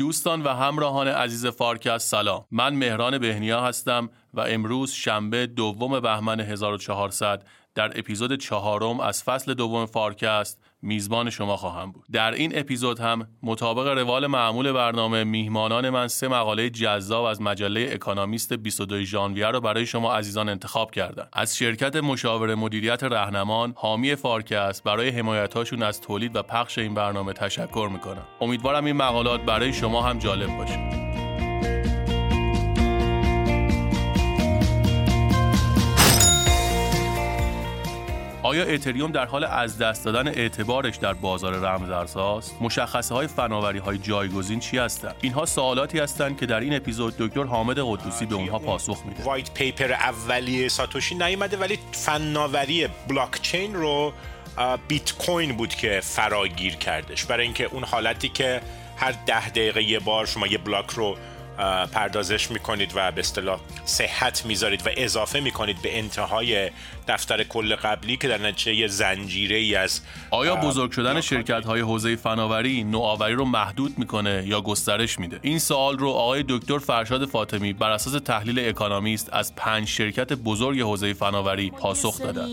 دوستان و همراهان عزیز فارکست سلام. من مهران بهنیا هستم و امروز شنبه دوم بهمن 1400 در اپیزود چهارم از فصل دوم فارکست میزبان شما خواهم بود. در این اپیزود هم مطابق روال معمول برنامه میهمانان من سه مقاله جذاب از مجله اکانومیست 22 ژانویه را برای شما عزیزان انتخاب کردند از شرکت مشاور مدیریت رهنمان حامی فارکست برای حمایتاشون از تولید و پخش این برنامه تشکر می‌کنم. امیدوارم این مقالات برای شما هم جالب باشه. آیا اتریوم در حال از دست دادن اعتبارش در بازار رمزارزهاست؟ مشخصه های فناوری های جایگزین چی هستند؟ اینها سوالاتی هستند که در این اپیزود دکتر حامد قدوسی به اونها پاسخ میده. white paper اولیه ساتوشی نیومده ولی فناوری بلاک چین رو بیت کوین بود که فراگیر کردش برای اینکه اون حالتی که هر ده دقیقه یه بار شما یه block رو پردازش می‌کنید و به اصطلاح صحه می‌ذارید و اضافه می‌کنید به انتهای دفتر کل قبلی که در نتیجه زنجیره ای از آیا بزرگ شدن شرکت های حوزه فناوری نوآوری رو محدود می‌کنه یا گسترش میده؟ این سوال رو آقای دکتر فرشاد فاطمی بر اساس تحلیل اکانومیست از پنج شرکت بزرگ حوزه فناوری پاسخ دادن.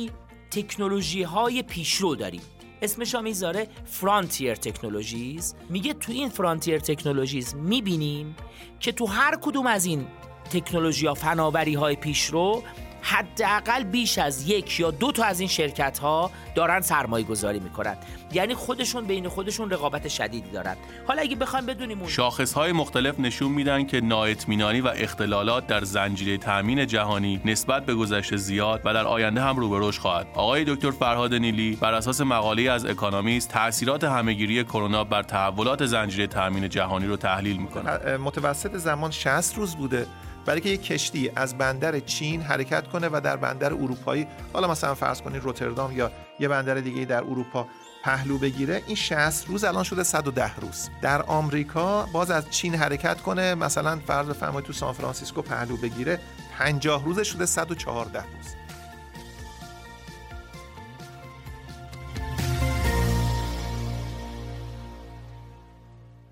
تکنولوژی های پیشرو داریم. اسمش هم می‌ذاره فرانتیر تکنولوژیز میگه تو این فرانتیر تکنولوژیز می‌بینیم که تو هر کدوم از این تکنولوژی ها فناوری های پیشرو حداقل بیش از یک یا دو تا از این شرکت ها دارن سرمایه گذاری می‌کنن. یعنی خودشون بین خودشون رقابت شدیدی دارن. حالا اگه بخوایم بدونیم اون شاخص های مختلف نشون میدن که نااطمینانی و اختلالات در زنجیره تامین جهانی نسبت به گذشته زیاد و در آینده هم رو به رشد خواهد. آقای دکتر فرهاد نیلی بر اساس مقاله از اکانومیست تاثیرات همهگیری کرونا بر تحولات زنجیره تامین جهانی رو تحلیل می‌کنه متوسط زمان 60 روز بوده. برای که یک کشتی از بندر چین حرکت کنه و در بندر اروپایی حالا مثلا فرض کنید روتردام یا یه بندر دیگه در اروپا پهلو بگیره این 60 روز الان شده 110 روز. در آمریکا باز از چین حرکت کنه مثلا فرض بفرمایید تو سان فرانسیسکو پهلو بگیره 50 روز شده 114 روز.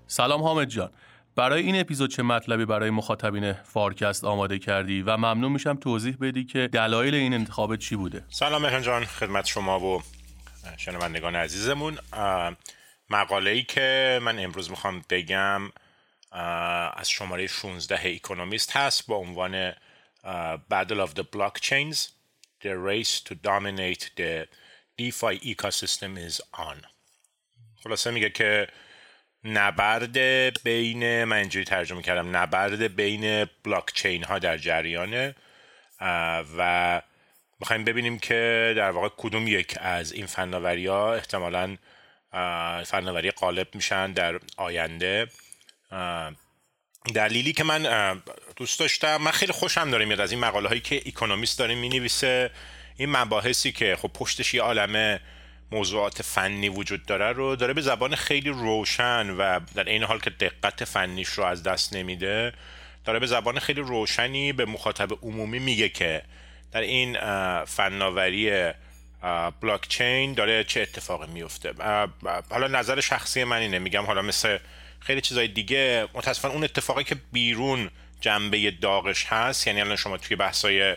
سلام حامد جان. برای این اپیزود چه مطلبی برای مخاطبین فارکست آماده کردی؟ و ممنون میشم توضیح بدی که دلایل این انتخاب چی بوده. سلام مهران جان خدمت شما و شنوندگان عزیزمون. مقاله ای که من امروز می‌خوام بگم از شماره 16 اکونومیست هست با عنوان Battle of the Blockchains The race to dominate the DeFi ecosystem is on. خلاصه میگه که نبرد بین من اینجوری ترجمه کردم نبرد بین بلاک چین ها در جریانه و می‌خوایم ببینیم که در واقع کدوم یک از این فناوری ها احتمالا فناوری غالب میشن در آینده. دلیلی که من دوست داشتم من خیلی خوشم داره میاد از این مقاله هایی که اکونومیست داره می‌نویسه. این مباحثی که خب پشتش یه عالمه موضوعات فنی وجود داره رو داره به زبان خیلی روشن و در این حال که دقت فنیش رو از دست نمیده داره به زبان خیلی روشنی به مخاطب عمومی میگه که در این فناوری بلاک چین داره چه اتفاقی میفته. حالا نظر شخصی من اینه میگم حالا مثل خیلی چیزای دیگه متاسفانه اون اتفاقی که بیرون جنبه داغش هست یعنی الان شما توی بحثای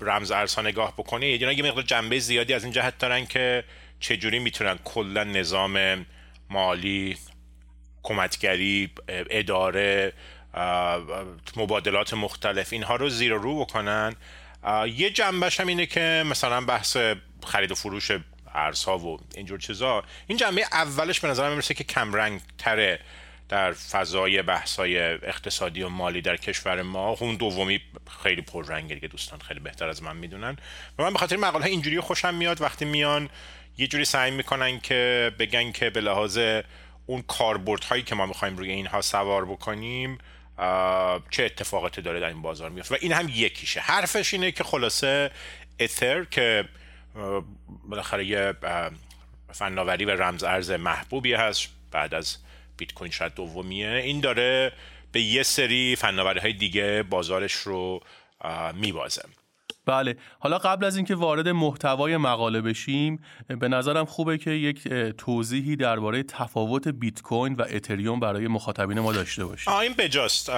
رمز ارزها نگاه بکنید اینا یه مقدار جنبه زیادی از این جهت دارن که چجوری می‌تونن کلا نظام مالی کمکگری اداره مبادلات مختلف اینها رو زیر رو بکنن. یه جنبش هم اینه که مثلا بحث خرید و فروش ارزها و اینجور چیزا. این جنبه اولش به نظرم می‌رسه که کمرنگ تره در فضای بحثای اقتصادی و مالی در کشور ما اون دومی خیلی پررنگه دیگه دوستان خیلی بهتر از من می‌دونن. و من به خاطر مقاله اینجوری خوشم میاد وقتی میان یه جوری سعی می‌کنن که بگن که به لحاظ اون کاربرد هایی که ما می‌خوایم روی اینها سوار بکنیم چه اتفاقاتی داره در این بازار میفته و این هم یکیشه. حرفش اینه که خلاصه اتر که بالاخره یه فناوری و رمز ارز محبوبی هست. بعد از بیت کوین شاید دومیه. این داره به یه سری فناوری های دیگه بازارش رو میبازه. بله. حالا قبل از اینکه وارد محتوای مقاله بشیم به نظرم خوبه که یک توضیحی درباره تفاوت بیت کوین و اتریوم برای مخاطبین ما داشته باشیم. این بجاست.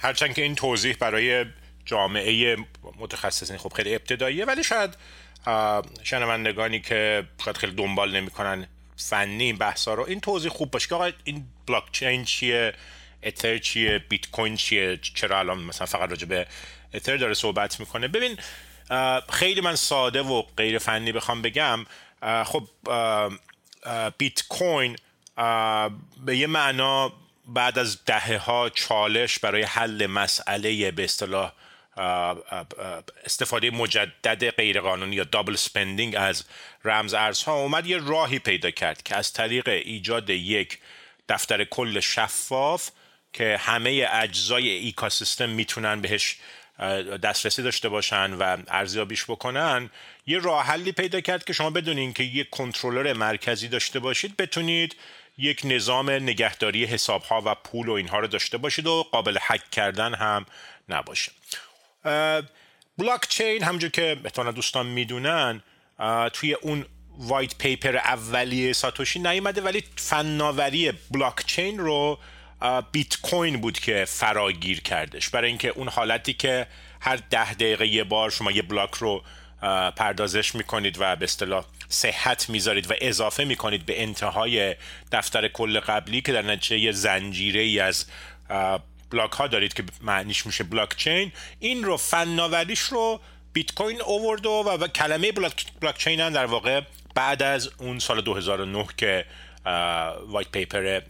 هرچند که این توضیح برای جامعه متخصصین خب خیلی ابتداییه ولی شاید شنوندگانی که شاید خیلی دنبال نمی‌کنن فنی این بحثا رو. این توضیح خوب باشه که آقا این بلاک چین چیه؟ اتر چیه؟ بیت کوین چیه؟ چرا الان مثلا فقط راجع به اتر داره صحبت می‌کنه؟ ببین خیلی من ساده و غیر فنی بخوام بگم. خب بیت کوین به یه معنا بعد از دهه ها چالش برای حل مسئله به اصطلاح استفاده مجدد غیرقانونی یا double spending از رمز ارزها اومد یه راهی پیدا کرد که از طریق ایجاد یک دفتر کل شفاف که همه اجزای ایکاسیستم می‌تونن بهش دسترسی داشته باشن و ارزیابیش بکنن یه راه حلی پیدا کرد که شما بدون اینکه یک کنترلر مرکزی داشته باشید بتونید یک نظام نگهداری حساب ها و پول و اینها رو داشته باشید و قابل حک کردن هم نباشه. بلاک چین همونجور که احتمالا دوستان می‌دونن توی اون white paper اولیه ساتوشی نیومده ولی فناوری بلاک چین رو بیت کوین بود که فراگیر کردش. برای اینکه اون حالتی که هر ده دقیقه یه بار شما یه block رو پردازش می‌کنید و به اصطلاح صحه می‌ذارید و اضافه می‌کنید به انتهای دفتر کل قبلی که در نتیجه یه زنجیره ای از block ها دارید که معنیش میشه بلاک چین این رو فناوریش رو بیت کوین اوورد و, کلمه block, blockchain هم در واقع بعد از اون سال 2009 که white paper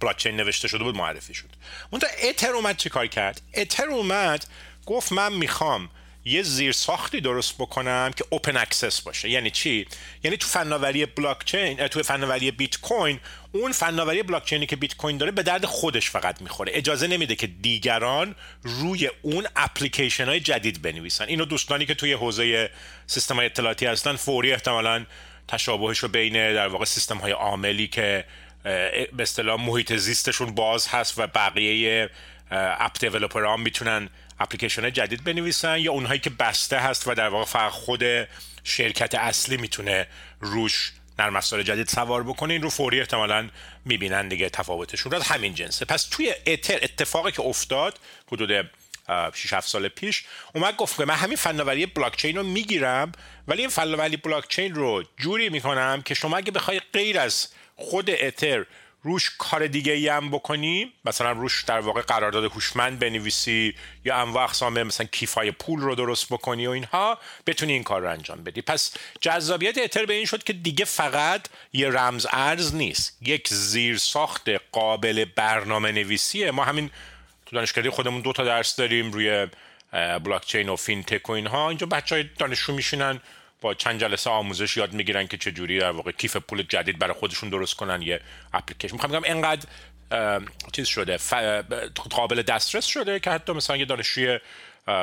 blockchain نوشته شده بود معرفی شد. اون اتر اومد چی کار کرد؟ اتر اومد گفت من می‌خوام یه زیر ساختی درست بکنم که open access باشه. یعنی چی؟ یعنی تو فناوری بلاک چین تو فناوری بیت کوین اون فناوری بلاک چینی که بیت کوین داره به درد خودش فقط می‌خوره. اجازه نمیده که دیگران روی اون اپلیکیشن های جدید بنویسن. اینو دوستانی که توی حوزه سیستم های اطلاعاتی هستن فوری احتمالا تشابهش رو بین در واقع سیستم های عاملی که به اصطلاح محیط زیستشون باز هست و بقیه اپ دیولپران می‌تونن اپلیکیشن جدید بنویسن یا اونهایی که بسته هست و در واقع فقط خود شرکت اصلی می‌تونه روش نرم افزار جدید سوار بکنه این رو فوری احتمالا می‌بینن دیگه تفاوتشون رو. همین جنسه. پس توی اتر اتفاقی که افتاد حدود 6 7 سال پیش اومد گفت که من همین فناوری بلاک چین رو می‌گیرم ولی این فناوری بلاک چین رو جوری می‌کنم که شما اگه بخوای غیر از خود اتر روش کار دیگه ای هم بکنی مثلا روش در واقع قرارداد هوشمند بنویسی یا انواع اقسام مثلا کیفای پول رو درست بکنی و اینها بتونی این کار رو انجام بدی. پس جذابیت اتر به این شد که دیگه فقط یه رمز ارز نیست. یک زیر ساخت قابل برنامه نویسیه. ما همین تو دانشکده خودمون دو تا درس داریم روی بلاک چین و fintech و اینها. اینجا بچه های دانشجو میشینن با چند جلسه آموزش یاد می‌گیرن که چجوری در واقع کیف پول جدید برای خودشون درست کنن یه اپلیکیشن. می‌خوام بگم انقدر چیز شده قابل دسترس شده که حتی مثلا یه دانشجوی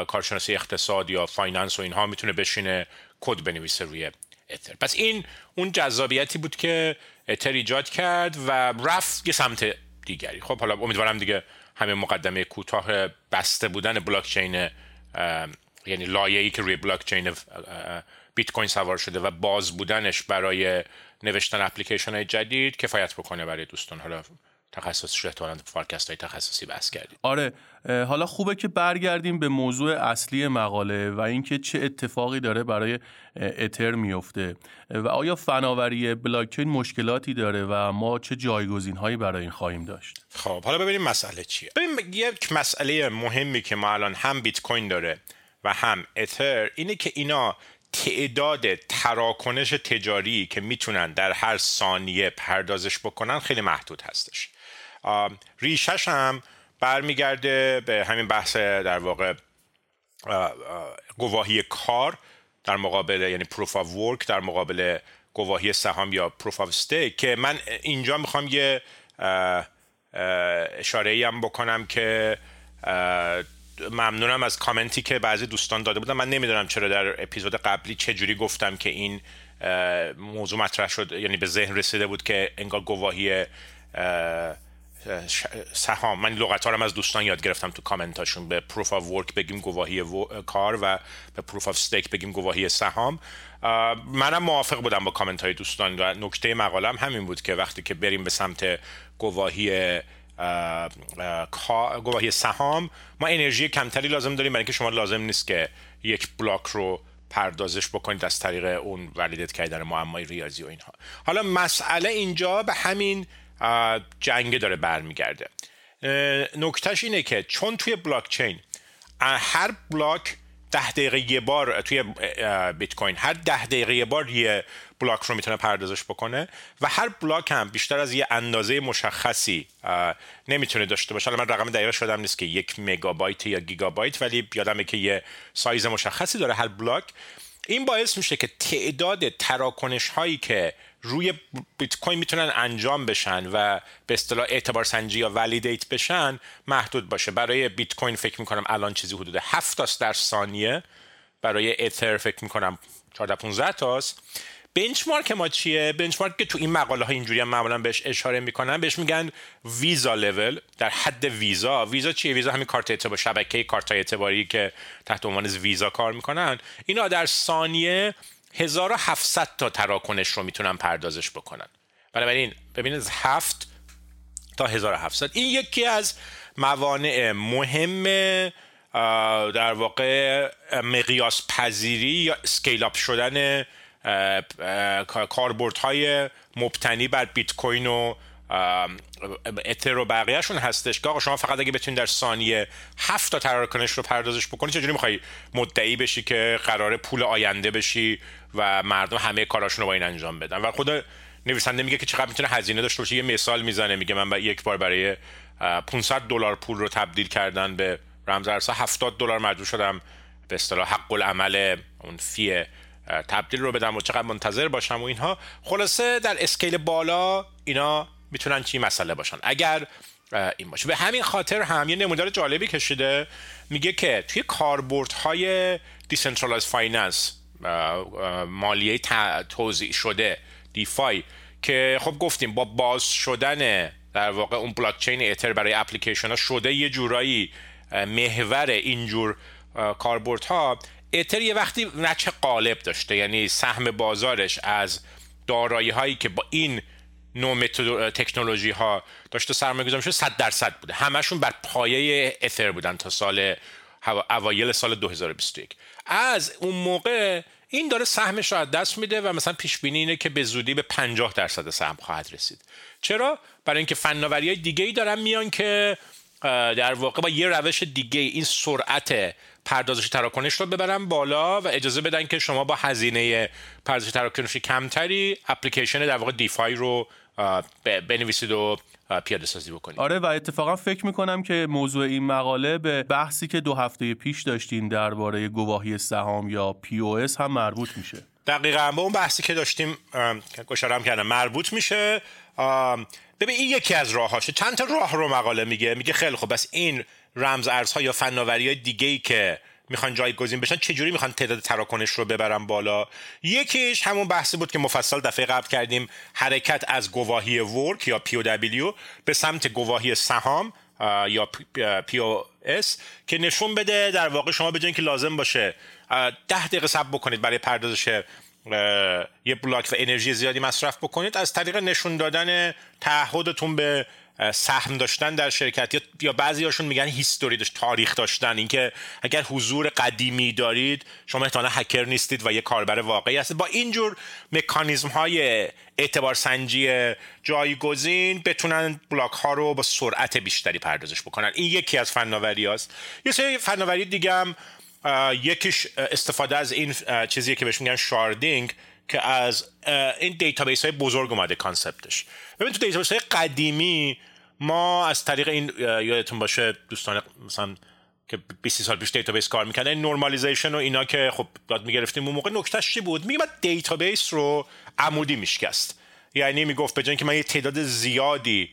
کارشناسی اقتصاد یا finance و اینها می‌تونه بشینه کد بنویسه روی اتر پس این اون جذابیتی بود که اتر ایجاد کرد و رفت یه سمت دیگری. خب حالا امیدوارم دیگه همه مقدمه کوتاه بسته بودن بلاک چین یعنی لایه‌ای که روی بلاک چین بیت کوین سوار شده و باز بودنش برای نوشتن اپلیکیشن های جدید کفایت بکنه برای دوستان. حالا تخصصش احتمالاً فارکست های تخصصی بحث کردیم آره حالا خوبه که برگردیم به موضوع اصلی مقاله و اینکه چه اتفاقی داره برای اتر میفته و آیا فناوری بلاکچین مشکلاتی داره و ما چه جایگزین هایی برای این خواهیم داشت؟ خب حالا ببینیم مسئله چیه. ببین یک مسئله مهمی که ما الان هم بیت کوین داره و هم اتر اینه که اینا تعداد تراکنش تجاری که می‌تونن در هر ثانیه پردازش بکنن خیلی محدود هستش. ریشش هم برمیگرده به همین بحث در واقع گواهی کار در مقابل یعنی proof of work در مقابل گواهی سهام یا proof of stake که من اینجا می‌خوام یه اشاره ای هم بکنم که ممنونم از کامنتی که بعضی دوستان داده بودن. من نمی‌دونم چرا در اپیزود قبلی چه جوری گفتم که این موضوع مطرح شد. یعنی به ذهن رسیده بود که انگار گواهی سهام. من لغت ها از دوستان یاد گرفتم تو کامنت هاشون به proof of work بگیم گواهی کار و به proof of stake بگیم گواهی سهام. منم موافق بودم با کامنت های دوستان و نکته مقالم همین بود که وقتی که بریم به سمت گواهی گواهی سهام. ما انرژی کمتری لازم داریم برای اینکه شما لازم نیست که یک بلاک رو پردازش بکنید از طریق اون ولیدت کردن معمای ریاضی و اینها. حالا مسئله اینجا به همین جنگ داره برمیگرده. نکتهش اینه که چون توی بلاک چین هر بلاک ده دقیقه یه بار توی بیت کوین هر ده دقیقه یه بار یه بلاک رو می‌تونه پردازش بکنه و هر بلاک هم بیشتر از یه اندازه مشخصی نمی‌تونه داشته باشه. حالا من رقم دقیقش یادم نیست که یک مگابایت یا گیگابایت ولی یادمه که یه سایز مشخصی داره هر بلاک. این باعث میشه که تعداد تراکنش هایی که روی بیت کوین می‌تونن انجام بشن و به اصطلاح اعتبار سنجی یا validate بشن محدود باشه. برای بیت کوین فکر می‌کنم الان چیزی حدود 7 تاست در ثانیه. برای اتر فکر می‌کنم 14 15 تاست. بنچمارک ما چیه؟ بنچمارک که تو این مقاله ها اینجوری هم معمولا بهش اشاره می‌کنن بهش میگن ویزا لول در حد ویزا. ویزا چیه؟ ویزا همین کارت اعتبار شبکه کارت اعتباری که تحت عنوان ویزا کار می‌کنن. اینا در ثانیه 1700 تا تراکنش رو می‌تونن پردازش بکنن. بنابراین ببینید از 7 تا 1700 این یکی از موانع مهم در واقع مقیاس پذیری یا سکیل اپ شدن های مبتنی بر بیت کوین و اتر و بقیهشون هستش. که آقا شما فقط اگه بتونید در ثانیه هفت تا تراکنش رو پردازش بکنی چجوری می‌خوای مدعی بشی که قرار پول آینده بشی و مردم همه کاراشون رو با این انجام بدن؟ و خود نویسنده میگه که چقدر می‌تونه هزینه داشته باشه. یه مثال می‌زنه میگه من یک بار برای 500 دلار پول رو تبدیل کردن به رمز ارزها 70 دلار مجبور شدم به اصطلاح حق العمل اون fee تبدیل رو بدم و چقدر منتظر باشم و اینها. خلاصه در scale بالا اینا می‌تونن چی مسئله باشن. اگر این باشه. به همین خاطر هم یه نمودار جالبی کشیده. میگه که توی کاربرد های decentralized finance مالیه توزیع شده DeFi که خب گفتیم با باز شدن در واقع اون بلاک چین اتر برای اپلیکیشن ها شده یه جورایی محور اینجور کاربورد ها اتر یه وقتی نچه قالب داشته یعنی سهم بازارش از دارایی هایی که با این نوع تکنولوژی ها داشته سرمایه گذاری میشه 100 درصد بوده. همشون بر پایه اتر بودن تا سال اوایل سال 2021 از اون موقع این داره سهمش رو از دست میده و مثلا پیش بینی اینه که به زودی به 50 درصد سهم خواهد رسید. چرا؟ برای اینکه فناوری های دیگه ای دارن میان که در واقع با یه روش دیگه این سرعت پردازش تراکنش رو ببرن بالا و اجازه بدن که شما با هزینه پردازش تراکنش کمتری اپلیکیشن در واقع DeFi رو بنویسید و پیاده سازی بکنید. آره و اتفاقا فکر می‌کنم که موضوع این مقاله به بحثی که دو هفته پیش داشتیم درباره گواهی سهام یا POS هم مربوط میشه. دقیقا به اون بحثی که داشتیم اشاره هم کردم مربوط میشه. ببین این یکی از راهاشه چند تا راه رو مقاله میگه. میگه خیلی خب پس این رمز ارزها یا فناوری های دیگه ای که می‌خوان جایگزین بشن چجوری می‌خوان تعداد تراکنش رو ببرن بالا؟ یکیش همون بحثی بود که مفصل دفعه قبل کردیم حرکت از گواهی work یا POW به سمت گواهی سهام یا POS که نشون بده در واقع شما به که لازم باشه ده دقیقه صبر بکنید برای پردازش یه بلاک و انرژی زیادی مصرف بکنید. از طریق نشون دادن تعهدتون به سهم داشتن در شرکت. یا بعضی هاشون میگن هیستوری داشت تاریخ داشتن. اینکه اگر حضور قدیمی دارید شما احتمالا هکر نیستید و یه کاربر واقعی هستید. با اینجور مکانیزم های اعتبار سنجی جایگزین بتونن بلاک ها رو با سرعت بیشتری پردازش بکنن. این یکی از فناوری هاست. یه سری فناوری دیگه هم یکیش استفاده از این چیزی که بهش میگن sharding. که از این database های بزرگ اومده concept ش ببین تو database های قدیمی ما از طریق این یادتون باشه دوستان مثلا که 20 سال پیش database کار می‌کنه این normalization و اینا که خب یاد می‌گرفتیم اون موقع نکتهش چی بود؟ میگه database رو عمودی میشکست. یعنی می‌گفت به که من یه تعداد زیادی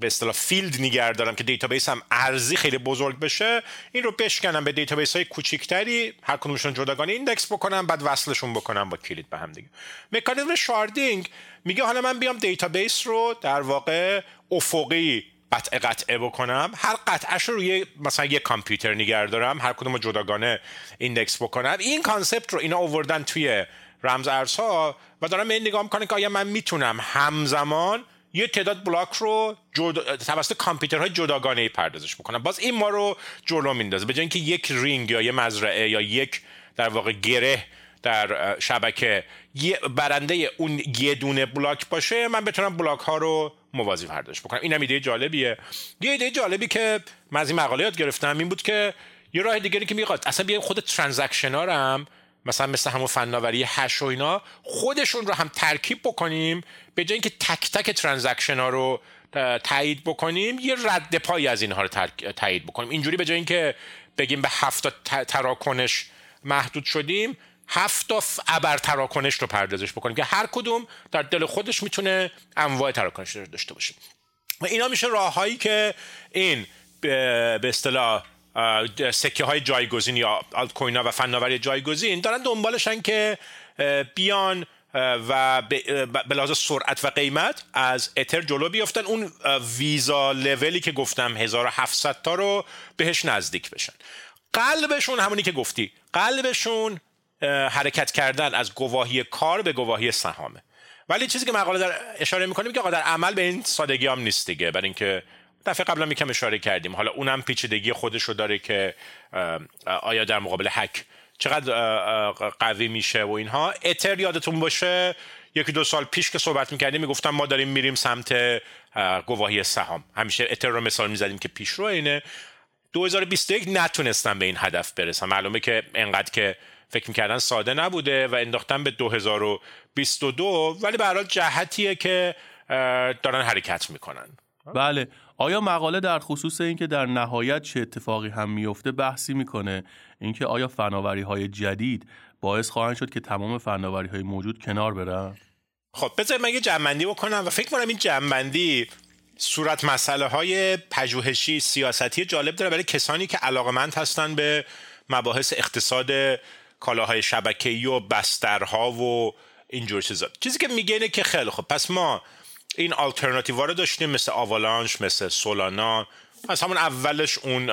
به اصطلاح فیلد نگه دارم که database هم عرضی خیلی بزرگ بشه این رو بشکنم به database های کوچیکتری هر کدومشون جداگانه index بکنم بعد وصلشون بکنم با کلید به هم دیگه. مکانیزم sharding میگه حالا من بیام database رو در واقع افقی قطعه قطعه بکنم. هر قطعش رو روی مثلا یه کامپیوتر نگه دارم هر کدوم جداگانه index بکنم. این concept رو اینا آوردن توی رمز ارزها و دارن اینو نگاه می‌کنن که آیا من می‌تونم همزمان یه تعداد بلاک رو جد... توسط کامپیوترهای جداگانه پردازش بکنم باز این ما رو جلو میندازه. به جای اینکه یک rig یا یه مزرعه یا یک در واقع گره در شبکه برنده اون یه دونه بلاک باشه من بتونم بلاک ها رو موازی پردازش بکنم. اینم ایده جالبیه. یه ایده جالبی که من از این مقاله یاد گرفتم این بود که یه راه دیگری که می‌خواد. اصلا بیایم خود transaction ها رو هم مثلا مثل همون فناوری hash و اینا خودشون رو هم ترکیب بکنیم به جای اینکه تک تک transaction ها رو تایید بکنیم یه رد پایی از اینها رو تایید بکنیم. اینجوری به جای اینکه بگیم به هفت تراکنش محدود شدیم هفت تا ابر تراکنش رو پردازش بکنیم که هر کدوم در دل خودش می‌تونه انواع تراکنش رو داشته باشه. و اینا میشه راههایی که این به اصطلاح سکه های جایگزین یا آلت کوین ها و فناوری جایگزین دارن دنبالشن که بیان و به لحاظ سرعت و قیمت از اتر جلو بیافتن اون ویزا لولی که گفتم 1700 تا رو بهش نزدیک بشن. قلبشون همونی که گفتی. قلبشون حرکت کردن از گواهی کار به گواهی سهامه. ولی چیزی که مقاله در اشاره می‌کنیم که در عمل به این سادگی هم نیست دیگه. برای اینکه دفعه قبلا میکم اشاره کردیم. حالا اونم پیچیدگی خودش رو داره که آیا در مقابل هک چقدر قوی میشه و اینها. اتر یادتون باشه یکی دو سال پیش که صحبت می‌کردیم می‌گفتم ما داریم میریم سمت گواهی سهام. همیشه اتر رو مثال می‌زدیم که پیش رو اینه. 2021 نتونستم به این هدف برسم. معلومه که انقدر که فکر می‌کردن ساده نبوده و انداختن به 2022 ولی به جهتیه که دارن حرکت می‌کنن. بله. آیا مقاله در خصوص اینکه در نهایت چه اتفاقی هم میفته بحثی می‌کنه؟ اینکه آیا فناوری های جدید باعث خواهند شد که تمام فناوری های موجود کنار برن؟ خب بذار من یه جنبندی بکنم و فکر کنم این جنبندی صورت مسئله های پژوهشی سیاستی جالب داره برای کسانی که علاقمند هستن به مباحث اقتصاد کالاهای شبکه‌ای و بسترها و اینجور چیزا. چیزی که میگه اینه که خیلی خب پس ما این آلترناتیو رو داشتیم مثل آوالانش مثل سولانا. از همون اولش اون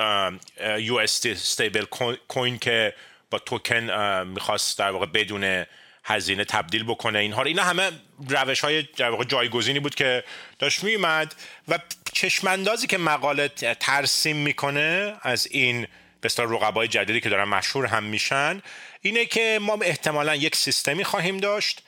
US stablecoin که با توکن می‌خواست در واقع بدون هزینه تبدیل بکنه. اینها اینا همه روش های در واقع جایگزینی بود که داشت میومد و چشماندازی که مقاله ترسیم می‌کنه از این به رقبای جدیدی که دارن مشهور هم میشن اینه که ما احتمالا یک سیستمی خواهیم داشت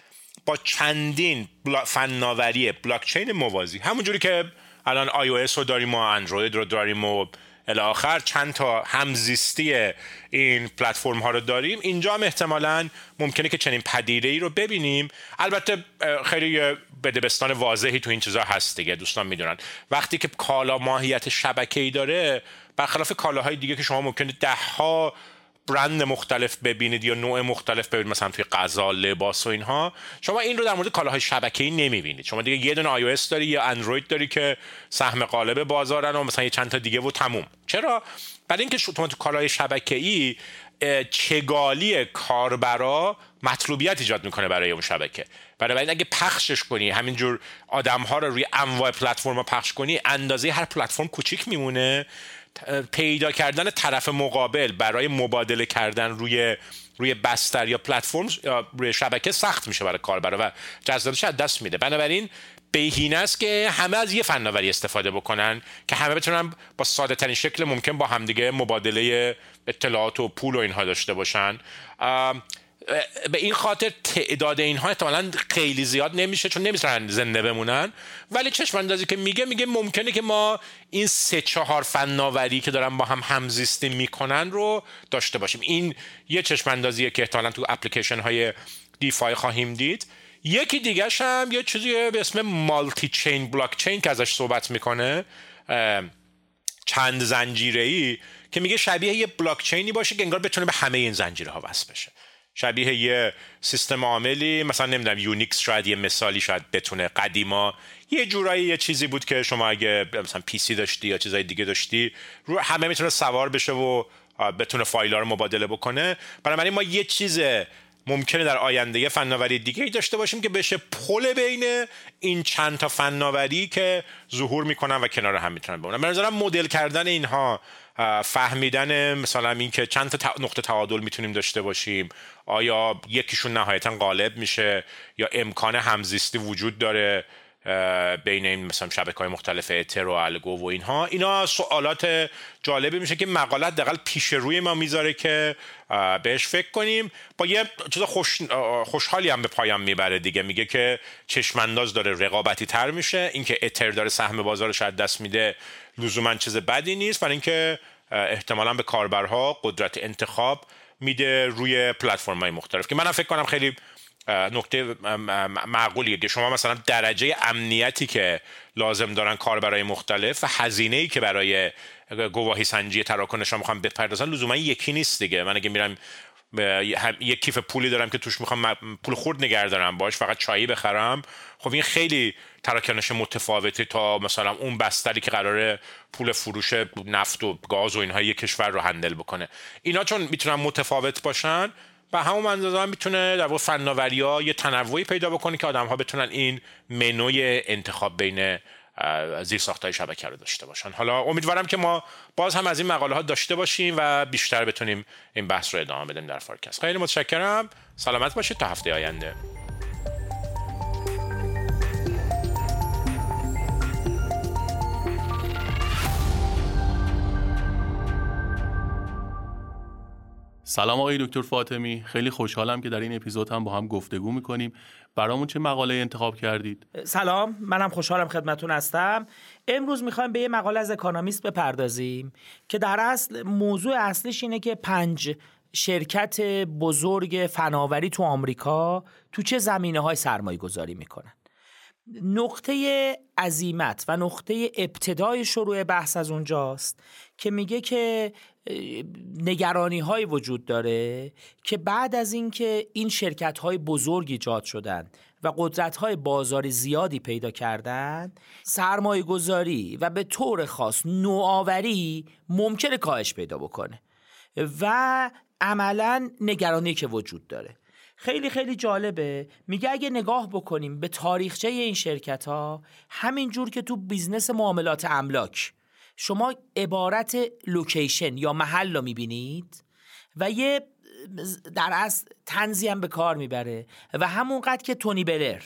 با چندین بلا فناوری بلاکچین موازی. همونجوری که الان آی او رو داریم و اندروید رو داریم و الاخر چند تا همزیستی این پلتفرم ها رو داریم. اینجا هم احتمالا ممکنه که چنین پدیده ای رو ببینیم. البته خیلی بدبستان واضحی تو این چیزا هست دیگه دوستان می‌دونن. وقتی که کالا ماهیت شبکه‌ای داره برخلاف کالاهای دیگه که شما ممکنه ده ها برند مختلف ببینید یا نوع مختلف ببینید مثلا توی غذا لباس و اینها. شما این رو در مورد کالاهای شبکه‌ای نمی‌بینید. شما دیگه یه دونه آی داری یا اندروید داری که سهم قالب بازارن و مثلا یه چند تا دیگه و تموم. چرا؟ برای اینکه شما تو کالاهای شبکه‌ای چگالی کاربرا مطلوبیت ایجاد می‌کنه برای اون شبکه. برای اگه پخشش کنی همینجور آدم ها رو روی انواع پلتفرم پخش کنی اندازه هر پلتفرم کوچیک میمونه. پیدا کردن طرف مقابل برای مبادله کردن روی روی بستر یا پلتفرم یا روی شبکه سخت میشه برای کاربر و جذابیتش از دست میده. بنابراین بهینه است که همه از یه فناوری استفاده بکنن که همه بتونن با ساده ترین شکل ممکن با همدیگه مبادله اطلاعات و پول و اینها داشته باشن. به این خاطر تعداد اینها احتمالا خیلی زیاد نمیشه چون نمی‌تونن زنده بمونن. ولی چشم اندازی که میگه میگه ممکنه که ما این سه چهار فناوری که دارن با هم همزیستی می‌کنن رو داشته باشیم. این یه چشم اندازیه که احتمالا تو اپلیکیشن های دیفای خواهیم دید. یکی دیگه هم یه چیزی به اسم مالتی چین بلاک چین که ازش صحبت می‌کنه چند زنجیره ای که میگه شبیه یه بلاک چینی باشه که انگار بتونه به همه این زنجیره ها وصل بشه. شبیه یه سیستم عاملی مثلا نمی‌دونم یونیکس شاید یه مثالی شاید بتونه قدیما. یه جورایی یه چیزی بود که شما اگه مثلا PC داشتی یا چیزای دیگه داشتی رو همه می‌تونه سوار بشه و بتونه فایل ها رو مبادله بکنه. بنابراین ما یه چیز ممکنه در آینده یه فناوری دیگه ای داشته باشیم که بشه پل بین این چند تا فناوری که ظهور می‌کنن و کنار هم می‌تونن بمونن. به نظرم مدل کردن اینها فهمیدن مثلا این که چند تا نقطه تعادل می‌تونیم داشته باشیم. آیا یکیشون نهایتا غالب میشه یا امکان همزیستی وجود داره بین این مثلا شبکه های مختلف اتر و الگو و اینها؟ اینا سوالات جالبی میشه که مقالت دقل پیش روی ما می‌ذاره که بهش فکر کنیم. با یه چیز خوش، خوشحالی هم به پایان می‌بره دیگه. میگه که چشمانداز داره رقابتی تر میشه. اینکه اتر داره سهم بازارش از دست میده لزوما چیز بدی نیست. برای اینکه احتمالا به کاربرها قدرت انتخاب میده روی پلتفرم های مختلف که منم فکر کنم خیلی نکته معقولیه. که شما مثلا درجه امنیتی که لازم دارن کاربرای مختلف و هزینه ای که برای گواهی سنجی تراکنش می‌خوام بپردازن لزوما یکی نیست دیگه. من اگه میرم یک کیف پولی دارم که توش می‌خوام پول خورد نگه دارم باش فقط چایی بخرم. خب این خیلی تراکنش متفاوتی تا مثلا اون بستری که قراره پول فروش نفت و گاز و اینها یک کشور رو هندل بکنه. اینا چون می‌تونن متفاوت باشن و همون اندازه هم می‌تونه در واقع فناوری ها یه تنوعی پیدا بکنه که آدم ها بتونن این منوی انتخاب بین زیر های شبکه رو داشته باشن. حالا امیدوارم که ما باز هم از این مقاله ها داشته باشیم و بیشتر بتونیم این بحث رو ادامه بدیم در فارکست. خیلی متشکرم. سلامت باشید تا هفته آینده. سلام آقای دکتر فاطمی. خیلی خوشحالم که در این اپیزود هم با هم گفتگو می‌کنیم. برامون چه مقاله انتخاب کردید؟ سلام منم خوشحالم خدمتون هستم. امروز می‌خوایم به یه مقاله از اکانومیست بپردازیم که در اصل موضوع اصلیش اینه که پنج شرکت بزرگ فناوری تو آمریکا تو چه زمینه های سرمایه گذاری می‌کنن. نقطه عظیمت و نقطه ابتدای شروع بحث از اونجاست که میگه که نگرانی های وجود داره که بعد از اینکه این شرکت های بزرگ ایجاد شدن و قدرت های بازار زیادی پیدا کردن سرمایه گذاری و به طور خاص نوآوری ممکنه کاهش پیدا بکنه و عملا نگرانی که وجود داره. خیلی خیلی جالبه. میگه اگه نگاه بکنیم به تاریخچه این شرکت ها همینجور که تو بیزنس معاملات املاک شما عبارت لوکیشن یا محل رو می‌بینید و یه در از تنزی هم به کار می‌بره و همونقدر که تونی بلر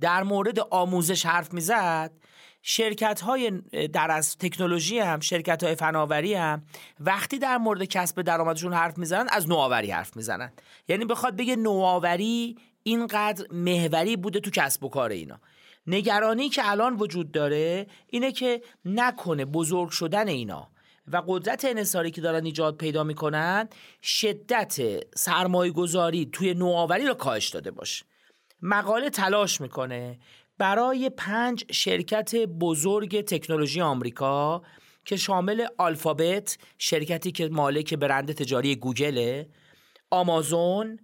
در مورد آموزش حرف می‌زد شرکت های در از تکنولوژی هم شرکت های فناوری هم وقتی در مورد کسب درآمدشون حرف می‌زنن از نوآوری حرف می‌زنن. یعنی بخواد بگه نوآوری اینقدر محوری بوده تو کسب و کار اینا. نگرانی که الان وجود داره اینه که نکنه بزرگ شدن اینا. و قدرت انحصاری که دارن ایجاد پیدا می‌کنن شدت سرمایه گذاری توی نوآوری رو کاهش داده باشه. مقاله تلاش می‌کنه برای پنج شرکت بزرگ تکنولوژی آمریکا که شامل آلفابت شرکتی که مالک برند تجاری گوگله آمازون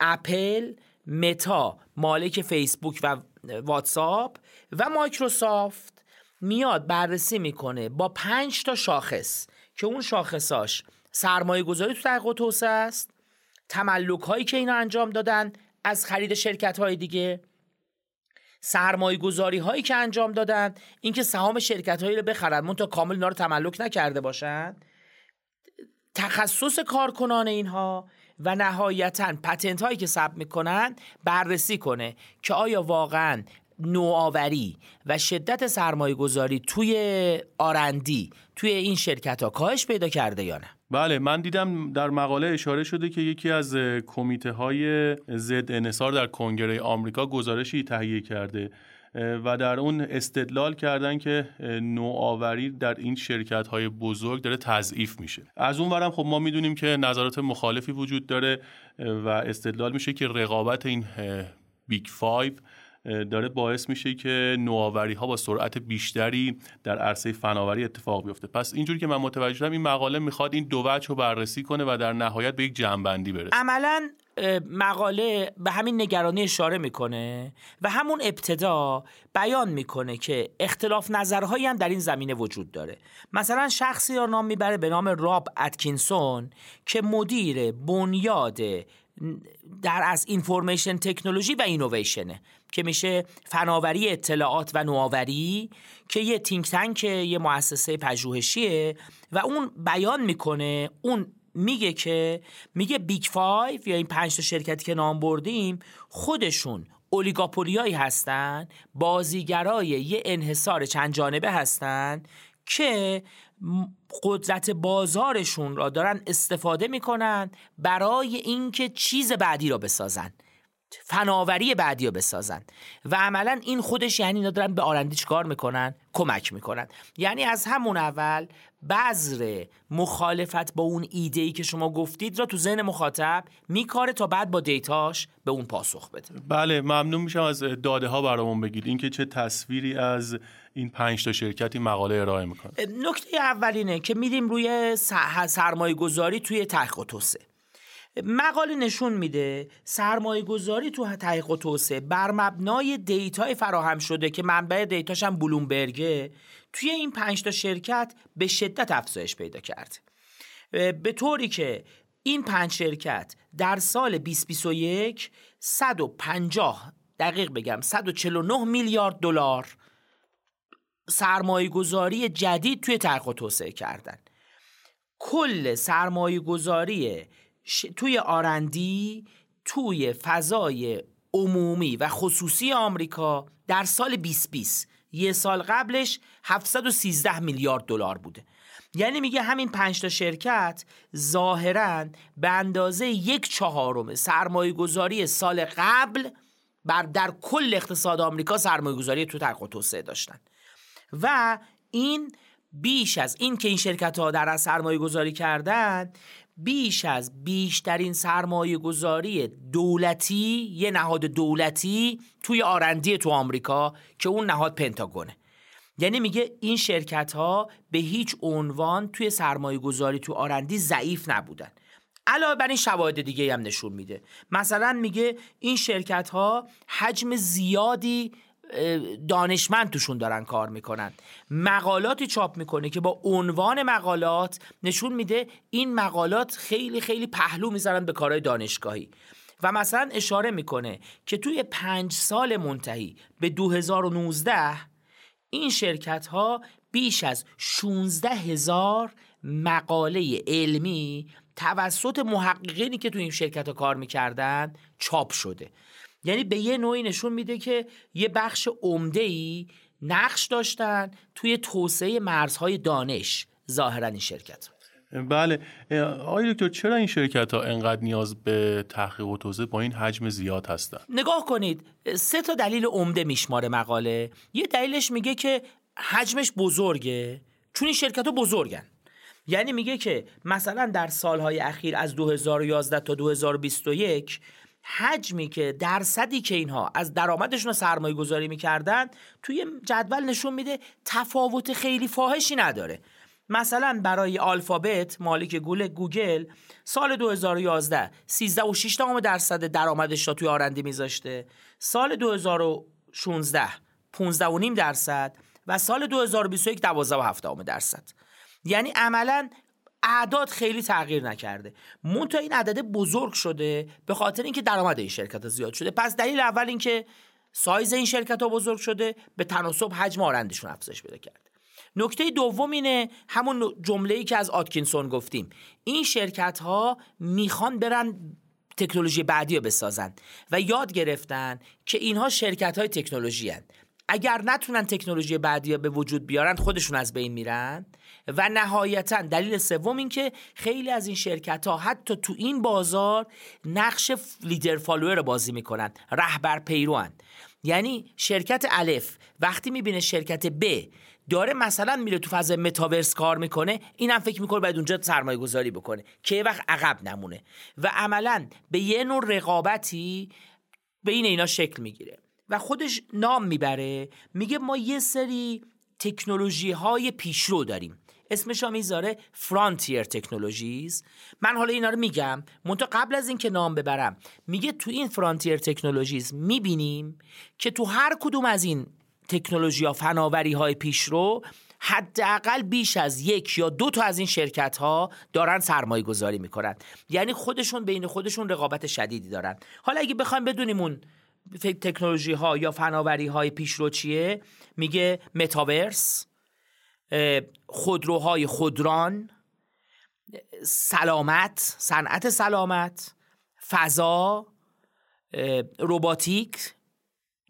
اپل متا مالک فیسبوک و واتساپ و مایکروسافت میاد بررسی می‌کنه با پنج تا شاخص که اون شاخصاش سرمایه گذاری تو تحقیق توسعه است تملک هایی که اینا انجام دادن از خرید شرکت های دیگه سرمایه گذاری هایی که انجام دادن اینکه سهام شرکت هایی رو بخرن تا کامل اینا رو تملک نکرده باشن. تخصص کارکنان اینها و نهایتا پتنت هایی که ثبت می‌کنن بررسی کنه که آیا واقعا نوآوری و شدت سرمایه گذاری توی آرندی توی این شرکت ها کاهش پیدا کرده یا نه؟ بله من دیدم در مقاله اشاره شده که یکی از کمیته های ضد انحصار در کنگره آمریکا گزارشی تهیه کرده. و در اون استدلال کردن که نوآوری در این شرکت های بزرگ داره تضعیف میشه. از اون ورم خب ما می‌دونیم که نظرات مخالفی وجود داره و استدلال میشه که رقابت این Big Five داره باعث میشه که نوآوری ها با سرعت بیشتری در عرصه فناوری اتفاق بیفته. پس اینجوری که من متوجه شدم این مقاله می‌خواد این دو وجه رو بررسی کنه و در نهایت به یک جمع‌بندی برسه. عملا مقاله به همین نگرانی اشاره می‌کنه و همون ابتدا بیان می‌کنه که اختلاف نظرهایی هم در این زمینه وجود داره. مثلا شخصی را نام می‌بره به نام راب اتکینسون که مدیر بنیاد در از Information Technology و Innovation ه که میشه فناوری اطلاعات و نوآوری که یه think tank یه مؤسسه پژوهشیه و اون بیان می‌کنه اون میگه که میگه Big Five یا این پنج تا شرکتی که نام بردیم خودشون اولیگاپولیایی هستن بازیگرای یه انحصار چند جانبه هستن که قدرت بازارشون را دارن استفاده می‌کنن برای اینکه چیز بعدی را بسازن. فناوری بعدی رو بسازن. و عملا این خودش یعنی اینا دارن به آرندی چیکار می‌کنن؟ کمک می‌کنن. یعنی از همون اول بذر مخالفت با اون ایده ای که شما گفتید را تو ذهن مخاطب میکاره تا بعد با دیتاش به اون پاسخ بده. بله ممنون میشم از داده ها برامون بگید. اینکه چه تصویری از این پنج تا شرکتی مقاله ارائه می‌کنه. نکته اولینه که میریم روی سرمایه گذاری توی تحقیق و توسعه. مقاله نشون میده سرمایه گذاری تو تحقیق و توسعه بر مبنای دیتای فراهم شده که منبع دیتاش هم بلومبرگه. توی این پنج تا شرکت به شدت افزایش پیدا کرد. به طوری که این پنج شرکت در سال 2021 150 دقیق بگم 149 میلیارد دلار سرمایه گذاری جدید توی تحقیق و توسعه کردن. کل سرمایه گذاری توی آرندی توی فضای عمومی و خصوصی آمریکا در سال 2020 یه سال قبلش 713 میلیارد دلار بوده. یعنی میگه همین پنج تا شرکت ظاهرا به اندازه یک چهارم سرمایه گذاری سال قبل بر در کل اقتصاد آمریکا سرمایه گذاری تو تحقیق توسعه داشتن. و این بیش از این که این شرکت ها در سرمایه گذاری کردن بیش از بیشترین سرمایه گذاری دولتی یه نهاد دولتی توی آرندی تو آمریکا که اون نهاد پنتاگونه. یعنی میگه این شرکت ها به هیچ عنوان توی سرمایه گذاری تو آرندی ضعیف نبودن. علاوه بر این شواهد دیگه هم نشون میده. مثلا میگه این شرکت ها حجم زیادی دانشمند توشون دارن کار می‌کنن. مقالاتی چاپ می‌کنه که با عنوان مقالات نشون میده این مقالات خیلی خیلی پهلو می‌ذارن به کارهای دانشگاهی. و مثلا اشاره می‌کنه که توی پنج سال منتهی به 2019 این شرکت ها بیش از 16 هزار مقاله علمی توسط محققینی که توی این شرکت ها کار می‌کردن چاپ شده. یعنی به یه نوعی نشون میده که یه بخش عمده ای نقش داشتن توی توسعه مرزهای دانش ظاهرا این شرکت. بله. آقای دکتر چرا این شرکت ها انقدر نیاز به تحقیق و توسعه با این حجم زیاد هستن؟ نگاه کنید سه تا دلیل عمده میشماره مقاله. یه دلیلش میگه که حجمش بزرگه چون این شرکت ها بزرگن. یعنی میگه که مثلا در سالهای اخیر از 2011 تا 2021 حجمی که درصدی که اینها از درآمدشون سرمایه گذاری می‌کردن توی جدول نشون میده تفاوت خیلی فاحشی نداره. مثلا برای آلفابت مالک گول گوگل سال 2011 13 و 6 درصد درآمدش را توی R&D میذاشته. سال 2016 15 و نیم درصد و سال 2021 12 و 7 درصد. یعنی عملا اعداد خیلی تغییر نکرده. منتها این عدد بزرگ شده به خاطر اینکه درآمد این شرکت زیاد شده. پس دلیل اول اینکه سایز این شرکت ها بزرگ شده به تناسب حجم R&D شون افزایش پیدا کرده. نکته دوم اینه همون جمله ای که از آتکینسون گفتیم. این شرکت ها می‌خوان برن تکنولوژی بعدی رو بسازن و یاد گرفتن که اینها شرکت های تکنولوژی ان. اگر نتونن تکنولوژی بعدی به وجود بیارن خودشون از بین میرن. و نهایتا دلیل سوم این که خیلی از این شرکت ها حتی تو این بازار نقش leader follower بازی می‌کنن رهبر پیروان. یعنی شرکت الف وقتی می‌بینه شرکت ب داره مثلا میره تو فاز متاورس کار می‌کنه اینم فکر می‌کنه باید اونجا سرمایه گذاری بکنه که وقت عقب نمونه. و عملا به یه نوع رقابتی بین اینا شکل می‌گیره. و خودش نام می‌بره میگه ما یه سری تکنولوژی های پیشرو داریم. اسمش هم می‌ذاره فرانتیر تکنولوژیز من حالا اینا رو میگم. منتها قبل از اینکه نام ببرم میگه تو این فرانتیر تکنولوژیز می‌بینیم که تو هر کدوم از این تکنولوژی ها فناوری های پیشرو حداقل بیش از یک یا دو تا از این شرکت ها دارن سرمایه گذاری می‌کنن. یعنی خودشون بین خودشون رقابت شدیدی دارن. حالا اگه بخوایم بدونیم اون تکنولوژی ها یا فناوری های پیشرو چیه میگه متاورس خودروهای خودران سلامت صنعت سلامت فضا روباتیک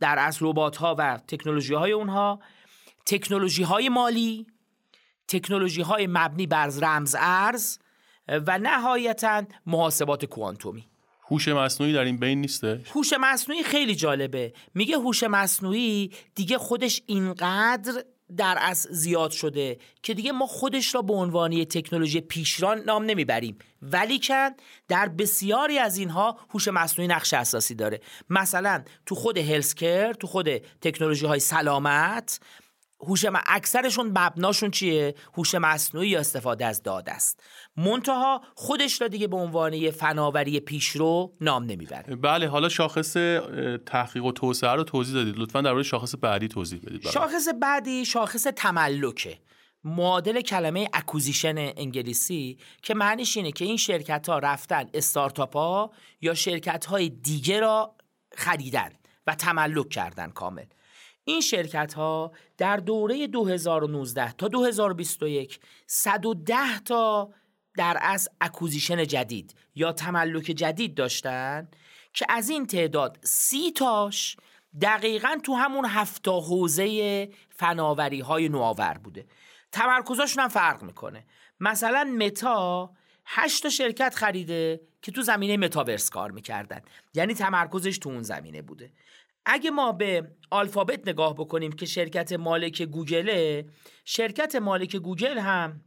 در اصل ربات ها و تکنولوژی های اونها تکنولوژی های مالی تکنولوژی های مبنی بر رمز ارز و نهایتا محاسبات کوانتومی. هوش مصنوعی در این بین نیسته هوش مصنوعی خیلی جالبه. میگه هوش مصنوعی دیگه خودش اینقدر در از زیاد شده که دیگه ما خودش را به عنوان تکنولوژی پیشران نام نمی‌بریم. ولی کن در بسیاری از اینها هوش مصنوعی نقش اساسی داره. مثلا تو خود هلسکر تو خود تکنولوژی های سلامت هوش اکثرشون مبناشون چیه؟ هوش مصنوعی یا استفاده از داد است. منتها خودش را دیگه به عنوان یه فناوری پیشرو نام نمی‌بره. بله حالا شاخص تحقیق و توسعه رو توضیح دادید. لطفا در مورد شاخص بعدی توضیح بدید شاخص بعدی شاخص تملکه. معادل کلمه acquisition انگلیسی که معنیش اینه که این شرکت ها رفتن استارتاپ ها یا شرکت های دیگه را خریدن و تملک کردن کامل. این شرکت ها در دوره 2019 تا 2021 110 تا در از acquisition جدید یا تملک جدید داشتن که از این تعداد سی تاش دقیقا تو همون هفت تا حوزه فناوری های نوآور بوده. تمرکزاشون هم فرق می‌کنه. مثلا متا هشت شرکت خریده که تو زمینه متاورس کار می‌کردن. یعنی تمرکزش تو اون زمینه بوده. اگه ما به آلفابت نگاه بکنیم که شرکت مالک گوگله شرکت مالک گوگل هم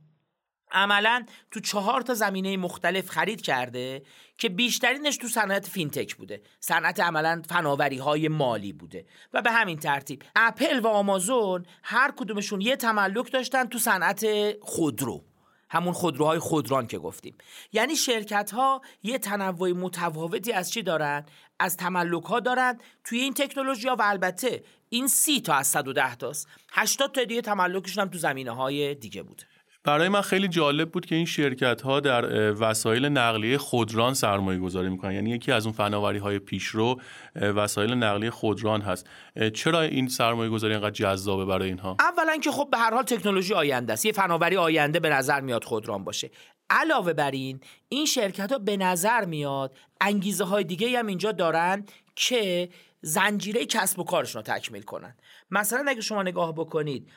عملا تو چهار تا زمینه مختلف خرید کرده که بیشترینش تو صنعت فینتک بوده. صنعت عملا فناوری های مالی بوده. و به همین ترتیب اپل و آمازون هر کدومشون یه تملک داشتن تو صنعت خودرو. همون خودروهای خودران که گفتیم. یعنی شرکت ها یه تنوع متفاوتی از چی دارن؟ از تملک ها دارن توی این تکنولوژی ها و البته این سی تا از 110 تاست. 80 تا دیگه تملکشون هم تو زمینه های دیگه بوده. برای من خیلی جالب بود که این شرکت ها در وسایل نقلیه خودران سرمایه گذاری می‌کنن. یعنی یکی از اون فناوری های پیشرو وسایل نقلیه خودران هست. چرا این سرمایه گذاری اینقدر جذابه برای اینها؟ اولا که خب به هر حال تکنولوژی آینده است. یه فناوری آینده به نظر میاد خودران باشه. علاوه بر این این شرکت ها به نظر میاد انگیزه های دیگه هم اینجا دارن که زنجیره کسب و کارشون رو تکمیل کنن. مثلا اگه شما نگاه بکنید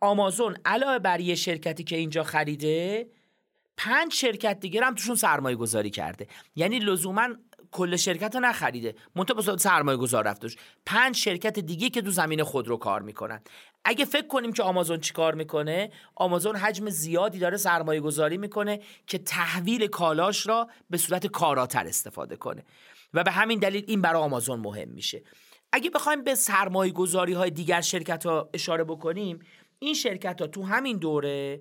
آمازون علاوه بر یه شرکتی که اینجا خریده پنج شرکت دیگه هم توشون سرمایه گذاری کرده. یعنی لزوما کل شرکت رو نخریده. منتها سرمایه گذار رفتش. پنج شرکت دیگه که تو زمین خود رو کار می‌کنن. اگه فکر کنیم که آمازون چی کار می‌کنه آمازون حجم زیادی داره سرمایه گذاری می‌کنه که تحویل کالاش را به صورت کاراتر استفاده کنه. و به همین دلیل این برای آمازون مهم میشه. اگه بخوایم به سرمایه گذاری های دیگر شرکت ها اشاره بکنیم این شرکت ها تو همین دوره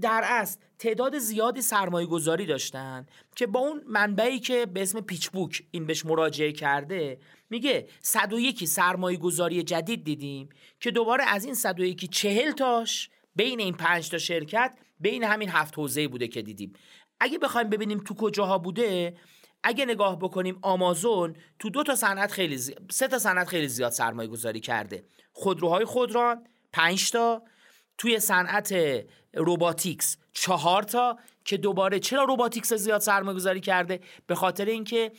در اصل تعداد زیادی سرمایه گذاری داشتن که با اون منبعی که به اسم پیچ بوک این بهش مراجعه کرده میگه 101 سرمایه گذاری جدید دیدیم که دوباره از این 101 چهل تاش بین این پنج تا شرکت بین همین هفت حوزه بوده که دیدیم. اگه بخوایم ببینیم تو کجاها بوده اگه نگاه بکنیم آمازون تو دو تا صنعت خیلی زیاد سه تا صنعت خیلی زیاد سرمایه گذاری کرده. خودروهای خودران 5 تا توی صنعت روباتیکس. چهار تا که دوباره چرا روباتیکس زیاد سرمایه گذاری کرده؟ به خاطر اینکه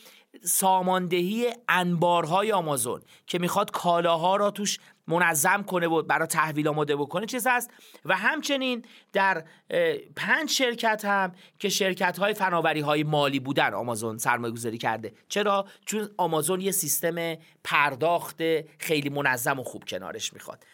ساماندهی انبارهای آمازون که می‌خواد کالاها را توش منظم کنه و برای تحویل آماده بکنه چیز هست. و همچنین در پنج شرکت هم که شرکت های فناوری های مالی بودن آمازون سرمایه گذاری کرده. چرا؟ چون آمازون یه سیستم پرداخت خیلی منظم و خوب کنارش می‌خواد.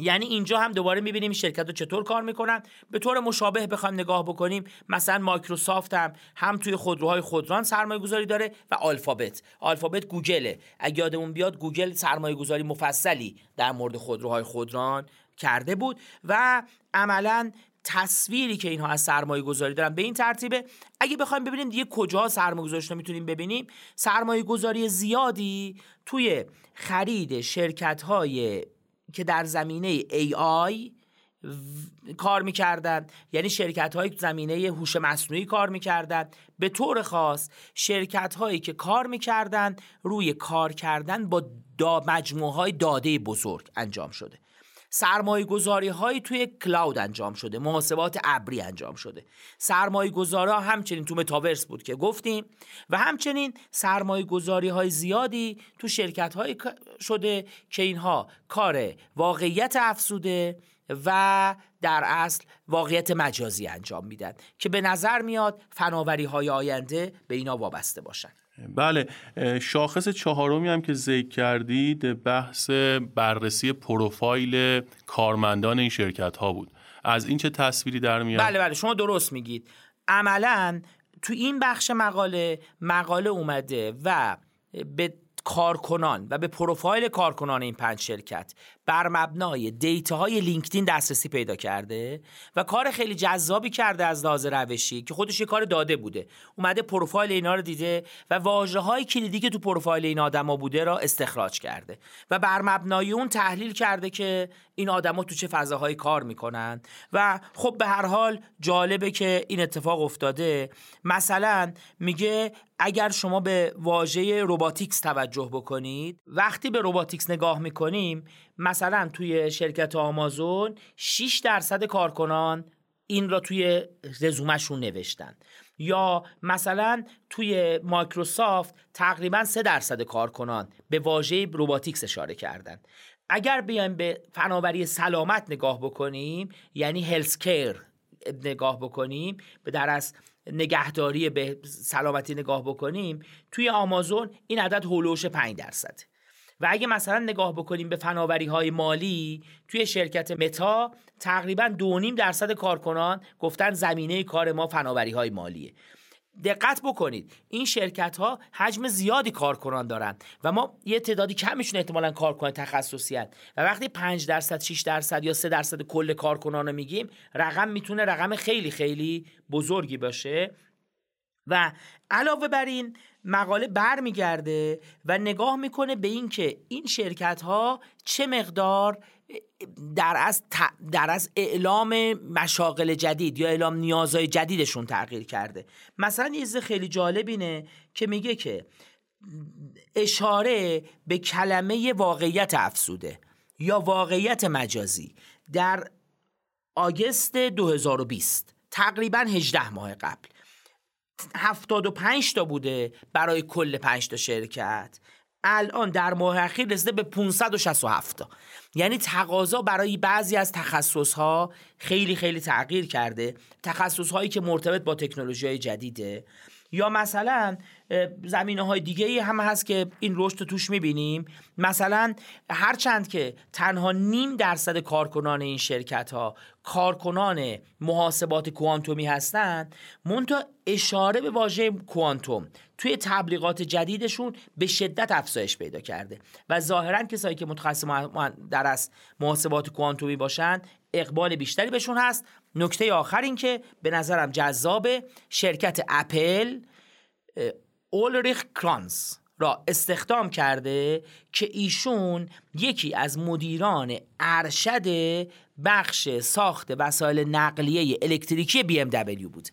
یعنی اینجا هم دوباره می‌بینیم شرکت رو چطور کار می‌کنن. به طور مشابه بخوایم نگاه بکنیم مثلا مایکروسافت هم هم توی خودروهای خودران سرمایه گذاری داره و آلفابت. آلفابت گوگله. اگه یادمون بیاد گوگل سرمایه گذاری مفصلی در مورد خودروهای خودران کرده بود و عملا تصویری که اینها از سرمایه گذاری دارن به این ترتیبه. اگه بخوایم ببینیم دیگه کجا سرمایه گذاری رو می‌تونیم ببینیم سرمایه گذاری زیادی توی خرید شرکت های که در زمینه AI کار می‌کردن. یعنی شرکت های زمینه هوش مصنوعی کار می‌کردن. به طور خاص شرکت هایی که کار می‌کردن روی کار کردن با دا مجموعه های داده بزرگ انجام شده. سرمایه گذاری هایی توی کلاود انجام شده محاسبات ابری انجام شده. سرمایه گذاری ها همچنین تو متاورس بود که گفتیم و همچنین سرمایه گذاری های زیادی تو شرکت های شده که اینها کار واقعیت افزوده و در اصل واقعیت مجازی انجام میدن که به نظر میاد فناوری های آینده به اینا وابسته باشن. بله شاخص چهارمی هم که ذکر کردید بحث بررسی پروفایل کارمندان این شرکت ها بود. از این چه تصویری در میاد؟ بله بله شما درست میگید. عملا تو این بخش مقاله مقاله اومده و به کارکنان و به پروفایل کارکنان این پنج شرکت بر مبنای دیتاهای لینکدین دسترسی پیدا کرده و کار خیلی جذابی کرده از لحاظ روشی که خودش یه کار داده بوده. اومده پروفایل اینا رو دیده و واژه های کلیدی که تو پروفایل این آدما بوده را استخراج کرده و بر مبنای اون تحلیل کرده که این آدما تو چه فضاهایی کار می‌کنن. و خب به هر حال جالبه که این اتفاق افتاده. مثلا میگه اگر شما به واژه روباتیکس توجه بکنید وقتی به روباتیکس نگاه می‌کنیم مثلا توی شرکت آمازون 6 درصد کارکنان این را توی رزومشون نوشتن. یا مثلا توی مایکروسافت تقریبا 3 درصد کارکنان به واژه روباتیکس اشاره کردن. اگر بیایم به فناوری سلامت نگاه بکنیم یعنی هلس کیر نگاه بکنیم به در از نگهداری به سلامتی نگاه بکنیم توی آمازون این عدد هولوش 5 درصد و اگه مثلا نگاه بکنیم به فناوری های مالی توی شرکت متا تقریبا دو درصد کارکنان گفتن زمینه کار ما فناوری های مالیه. دقت بکنید این شرکت ها حجم زیادی کارکنان دارن و ما یه تعدادی کمیشون احتمالا کارکنان تخصصی هست و وقتی 5 درصد 6 درصد یا 3 درصد کل کارکنان رو میگیم رقم می‌تونه رقم خیلی خیلی بزرگی باشه. و علاوه بر این مقاله برمیگرده و نگاه می‌کنه به اینکه این شرکت ها چه مقدار در از, در از اعلام مشاغل جدید یا اعلام نیازهای جدیدشون تغییر کرده. مثلا یه خیلی جالب اینه که میگه که اشاره به کلمه واقعیت افسوده یا واقعیت مجازی در آگست 2020 تقریبا 18 ماه قبل. 75 تا بوده برای کل 5 تا شرکت. الان در ماه اخیر رسیده به 567 تا. یعنی تقاضا برای بعضی از تخصص ها خیلی خیلی تغییر کرده. تخصص هایی که مرتبط با تکنولوژی های جدیده. یا مثلا زمینه های دیگه هم هست که این رشد رو توش می‌بینیم. مثلا هرچند که تنها نیم درصد کارکنان این شرکت ها کارکنان محاسبات کوانتومی هستند منتها اشاره به واژه کوانتوم توی تبلیغات جدیدشون به شدت افزایش پیدا کرده و ظاهرا کسایی که متخصص در از محاسبات کوانتومی باشند اقبال بیشتری بهشون هست. نکته آخر این که به نظرم جذاب شرکت اپل اولریخ کرانس. را استخدام کرده که ایشون یکی از مدیران ارشد بخش ساخت وسایل نقلیه الکتریکی دبلیو بود.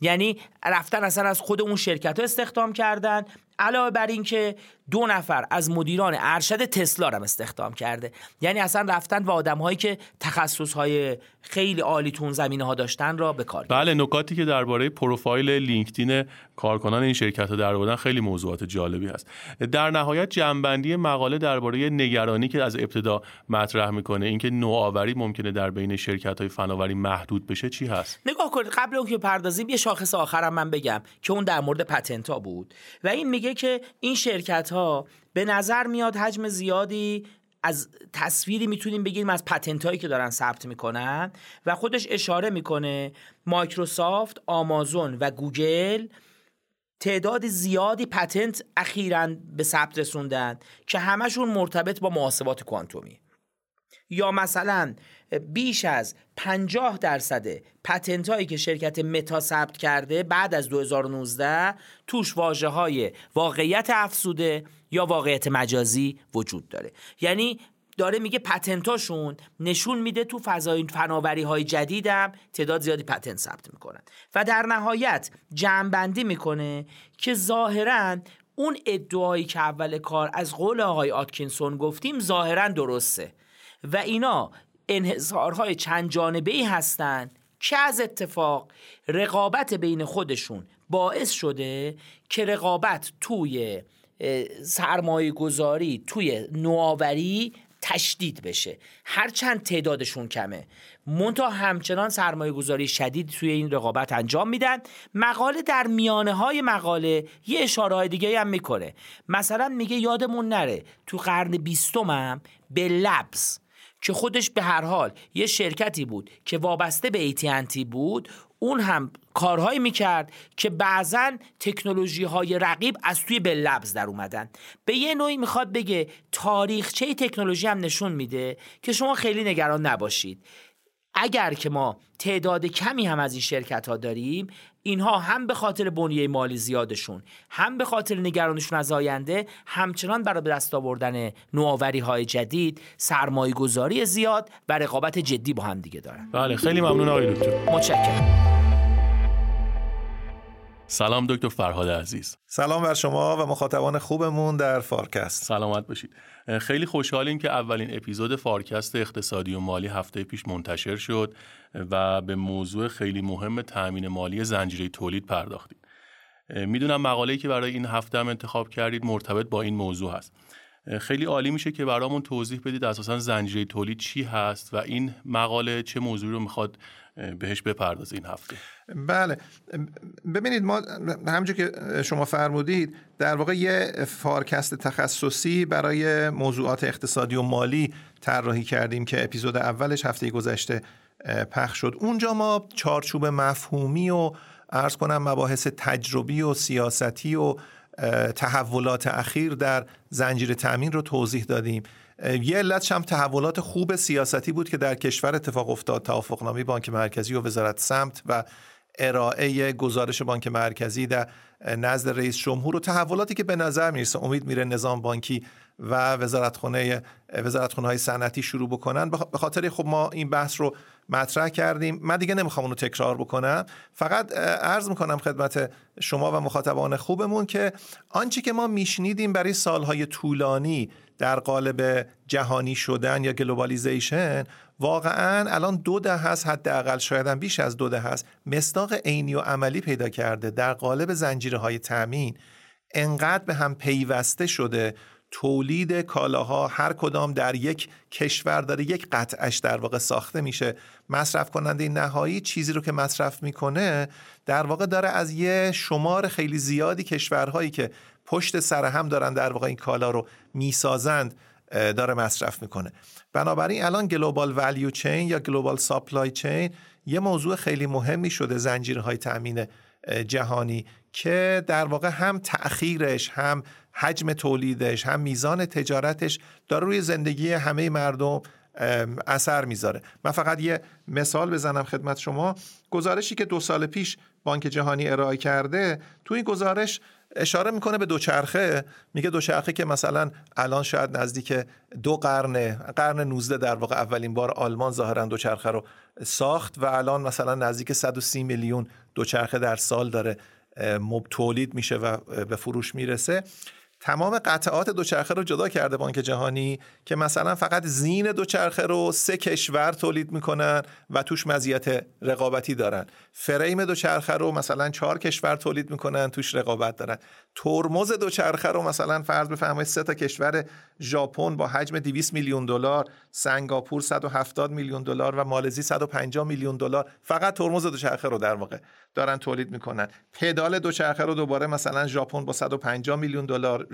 یعنی رفتن اصلا از خود اون شرکت ها استخدام کردن علاوه بر اینکه دو نفر از مدیران ارشد تسلا رو استخدام کرده. یعنی اصلا رفتن و آدم هایی که تخصص های خیلی عالی تون زمینه ها داشتن را به کار بله نکاتی که درباره پروفایل لینکدین کارکنان این شرکت ها در خیلی موضوعات جالبی هست. در نهایت جنبندی مقاله درباره نگرانی که از ابتدا مطرح می‌کنه اینکه نوآوری ممکنه در بین شرکت های فناوری محدود بشه چی هست؟ نگاه کنید قبل اون که پردازیم یه شاخص آخرم من بگم که اون در مورد پتنت ها بود. و این میگه که این شرکت ها به نظر میاد حجم زیادی از تصویری می‌تونیم بگیریم از پتنت هایی که دارن ثبت می‌کنن و خودش اشاره می‌کنه مایکروسافت، آمازون و گوگل تعداد زیادی پتنت اخیرا به ثبت رسوندن که همشون مرتبط با محاسبات کوانتومی. یا مثلا بیش از 50 درصد پتنت هایی که شرکت متا ثبت کرده بعد از 2019 توش واجه های واقعیت افزوده یا واقعیت مجازی وجود داره. یعنی داره میگه پتنتاشون نشون میده تو فضای فناوری های جدیدم تعداد زیادی پتنت ثبت می‌کنن. و در نهایت جمعبندی می‌کنه که ظاهرا اون ادعایی که اول کار از قول آقای آتکینسون گفتیم ظاهرا درسته. و اینا انحصارهای چند جانبه ای هستند که از اتفاق رقابت بین خودشون باعث شده که رقابت توی سرمایه گذاری توی نوآوری تشدید بشه. هرچند تعدادشون کمه. منتها همچنان سرمایه گذاری شدید توی این رقابت انجام میدن. مقاله در میانه های مقاله یه اشاره های دیگه هم می‌کنه. مثلا میگه یادمون نره تو قرن بیستم به لبس که خودش به هر حال یه شرکتی بود که وابسته به ایتینتی بود اون هم کارهایی می‌کرد که بعضا تکنولوژی های رقیب از توی به لبز در اومدن. به یه نوعی می‌خواد بگه تاریخچه تکنولوژی هم نشون میده که شما خیلی نگران نباشید. اگر که ما تعداد کمی هم از این شرکت ها داریم اینها هم به خاطر بنیه مالی زیادشون هم به خاطر نگرانشون از آینده همچنان برای به دست آوردن نوآوری های جدید سرمایه گذاری زیاد و رقابت جدی با هم دیگه دارن. بله خیلی ممنون آقای دکتر. متشکرم. سلام دکتر فرهاد عزیز. سلام بر شما و مخاطبان خوبمون در فارکست. سلامت باشید. خیلی خوشحالیم که اولین اپیزود فارکست اقتصادی و مالی هفته پیش منتشر شد و به موضوع خیلی مهم تأمین مالی زنجیره تولید پرداختیم. می‌دونم مقاله‌ای که برای این هفته هم انتخاب کردید مرتبط با این موضوع هست. خیلی عالی میشه که برامون توضیح بدید اساسا زنجیره تولید چی هست و این مقاله چه موضوعی رو می‌خواد بهش بپردازه این هفته. بله. ببینید ما همونجور که شما فرمودید در واقع یه فارکست تخصصی برای موضوعات اقتصادی و مالی طراحی کردیم که اپیزود اولش هفته گذشته پخش شد. اونجا ما چارچوب مفهومی و ارز کنم مباحث تجربی و سیاستی و تحولات اخیر در زنجیره تأمین رو توضیح دادیم. یه علتش هم تحولات خوب سیاستی بود که در کشور اتفاق افتاد. توافقنامه بانک مرکزی و وزارت سمت و ارائه گزارش بانک مرکزی در نزد رئیس جمهور و تحولاتی که به نظر می‌رسه امید میره نظام بانکی و وزارتخانه وزارتخانه های صنعتی شروع بکنن. به خاطر خب ما این بحث رو مطرح کردیم. من دیگه نمی‌خوام اونو تکرار بکنم. فقط عرض می‌کنم خدمت شما و مخاطبان خوبمون که آنچه که ما میشنیدیم برای سالهای طولانی در قالب جهانی شدن یا globalization واقعا الان دو دهه ست حداقل شاید هم بیش از دو دهه ست. مصداق عینی و عملی پیدا کرده در قالب زنجیره های تامین انقدر به هم پیوسته شده تولید کالاها هر کدام در یک کشور داره یک قطعش در واقع ساخته میشه. مصرف کننده نهایی چیزی رو که مصرف می‌کنه در واقع داره از یه شمار خیلی زیادی کشورهایی که پشت سر هم دارن در واقع این کالا رو می‌سازند داره مصرف می‌کنه. بنابراین الان global value chain یا global supply chain یه موضوع خیلی مهمی شده زنجیرهای تامین جهانی که در واقع هم تأخیرش هم حجم تولیدش هم میزان تجارتش داره روی زندگی همه مردم اثر می‌ذاره. من فقط یه مثال بزنم خدمت شما. گزارشی که دو سال پیش بانک جهانی ارائه کرده تو این گزارش اشاره می‌کنه به دوچرخه. میگه دوچرخه که مثلا الان شاید نزدیک دو قرن قرن 19 در واقع اولین بار آلمان ظاهرا دوچرخه رو ساخت و الان مثلا نزدیک 130 میلیون دوچرخه در سال داره تولید میشه و به فروش می‌رسه. تمام قطعات دوچرخه رو جدا کرده بانک جهانی که مثلا فقط زین دوچرخه رو سه کشور تولید می‌کنن و توش مزیت رقابتی دارن. فریم دوچرخه رو مثلا چهار کشور تولید می‌کنن توش رقابت دارن. ترمز دوچرخه رو مثلا فرض بفرمایید سه تا کشور ژاپن با حجم 200 میلیون دلار سنگاپور 170 میلیون دلار و مالزی 150 میلیون دلار فقط ترمز دوچرخه رو در واقع دارن تولید می‌کنن. پدال دوچرخه رو دوباره مثلا ژاپن با 150 میلیون دلار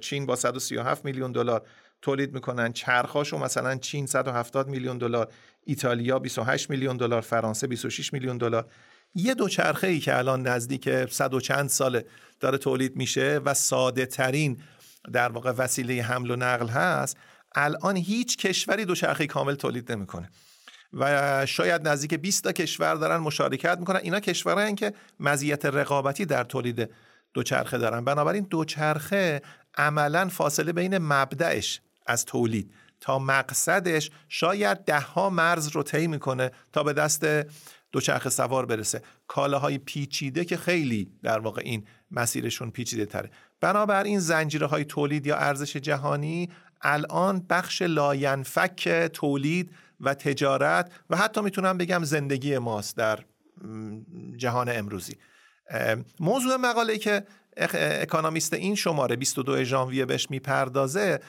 چین با 137 میلیون دلار تولید می‌کنن. چرخاشو مثلا چین 170 میلیون دلار ایتالیا 28 میلیون دلار فرانسه 26 میلیون دلار. یه دوچرخه ای که الان نزدیک صد و چند ساله داره تولید میشه و ساده ترین در واقع وسیله حمل و نقل هست الان هیچ کشوری دوچرخه کامل تولید نمی‌کنه. و شاید نزدیک 20 تا کشور دارن مشارکت می‌کنن. اینا کشورهایی که مزیت رقابتی در تولید دوچرخه دارن. بنابراین دوچرخه عملا فاصله بین مبدعش از تولید تا مقصدش شاید دهها مرز رو طی می‌کنه تا به دست دوچرخه سوار برسه. کالاهای پیچیده که خیلی در واقع این مسیرشون پیچیده تره بنابراین زنجیره های تولید یا ارزش جهانی الان بخش لاینفک تولید و تجارت و حتی می‌تونم بگم زندگی ماست در جهان امروزی. موضوع مقاله که اکانامیست این شماره 22 ژانویه بهش می‌پردازه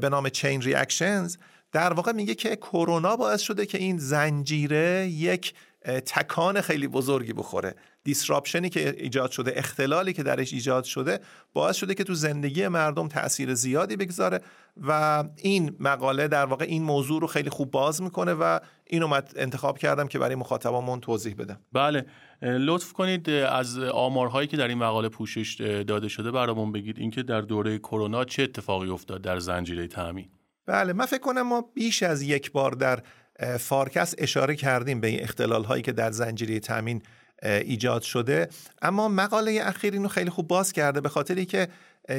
به نام chain reactions در واقع میگه که کرونا باعث شده که این زنجیره یک تکان خیلی بزرگی بخوره. دیسراپشنی که ایجاد شده اختلالی که درش ایجاد شده باعث شده که تو زندگی مردم تاثیر زیادی بگذاره و این مقاله در واقع این موضوع رو خیلی خوب باز می‌کنه و اینو انتخاب کردم که برای مخاطبامون توضیح بدم بله. لطف کنید از آمارهایی که در این مقاله پوشش داده شده برامون بگید. اینکه در دوره کرونا چه اتفاقی افتاد در زنجیره تامین بله. من فکر کنم ما بیش از یک بار در فارکست اشاره کردیم به این اختلال هایی که در زنجیره تامین ایجاد شده. اما مقاله اخیر اینو خیلی خوب باز کرده به خاطری که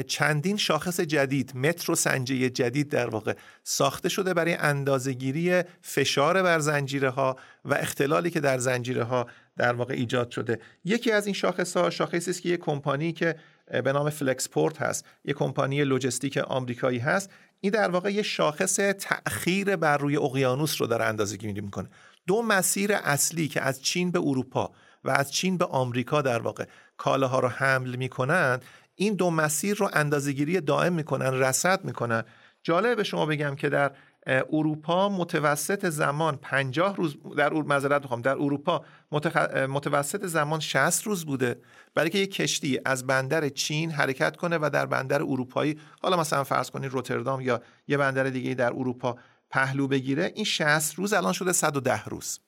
چندین شاخص جدید متر و سنجه جدید در واقع ساخته شده برای اندازهگیری فشار بر زنجیره ها و اختلالی که در زنجیره ها در واقع ایجاد شده. یکی از این شاخص ها شاخصی است که یک کمپانی که به نام فلکسپورت هست یک کمپانی لجستیک آمریکایی هست این در واقع یه شاخص تأخیر بر روی اقیانوس رو در اندازه گیری می‌کنه. دو مسیر اصلی که از چین به اروپا و از چین به آمریکا در واقع کالاها رو حمل می‌کنن این دو مسیر رو اندازهگیری دائم می‌کنن رصد می‌کنن. جالب به شما بگم که در اروپا متوسط زمان 50 روز در معذرت می‌خوام در اروپا متوسط زمان 60 روز بوده. برای که یک کشتی از بندر چین حرکت کنه و در بندر اروپایی حالا مثلا فرض کنید روتردام یا یه بندر دیگه در اروپا پهلو بگیره این 60 روز الان شده 110 روز.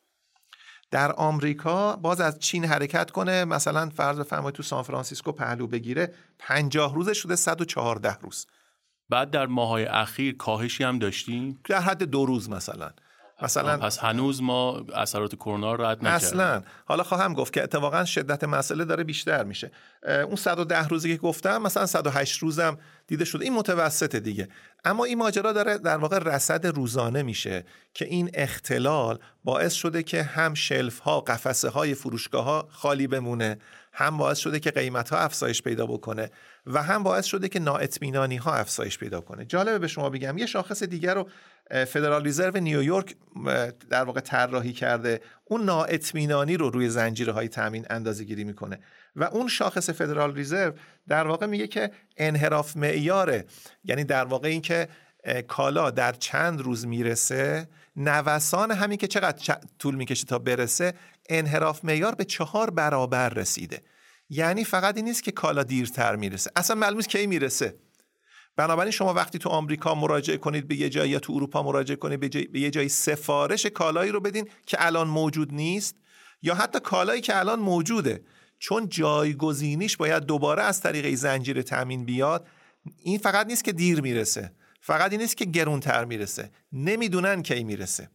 در آمریکا باز از چین حرکت کنه مثلا فرض بفرمایید تو سان فرانسیسکو پهلو بگیره 50 روز شده 114 روز. بعد در ماهای اخیر کاهشی هم داشتیم؟ در حد دو روز مثلا. مثلا پس هنوز ما اثرات کرونا رو رد نکردیم. اصلا. حالا خواهم گفت که اتفاقا شدت مسئله داره بیشتر میشه. اون 110 روزی که گفتم مثلا 108 روزم دیده شده. این متوسط دیگه. اما این ماجرا داره در واقع رصد روزانه میشه که این اختلال باعث شده که هم شلف ها قفسه های فروشگاه ها خالی بمونه هم باعث شده که قیمت ها افزایش پیدا بکنه. و هم باعث شده که نااطمینانی ها افزایش پیدا کنه. جالبه به شما بگم یه شاخص دیگر رو فدرال ریزرو نیویورک در واقع طراحی کرده اون نااطمینانی رو روی زنجیره های تامین اندازه گیری می‌کنه. و اون شاخص فدرال ریزرو در واقع میگه که انحراف معیاره یعنی در واقع اینکه کالا در چند روز می‌رسه نوسان همین که چقدر طول می‌کشه تا برسه انحراف معیار به چهار برابر رسیده. یعنی فقط این نیست که کالا دیرتر می‌رسه. اصلا معلوم کی می‌رسه. بنابراین شما وقتی تو آمریکا مراجعه کنید به یه جایی یا تو اروپا مراجعه کنید به, به یه جایی سفارش کالایی رو بدین که الان موجود نیست یا حتی کالایی که الان موجوده. چون جایگزینیش باید دوباره از طریق زنجیره تامین بیاد این فقط نیست که دیر می‌رسه. فقط این نیست که گرونتر می‌رسه. نمی‌دونن کی می‌رسه.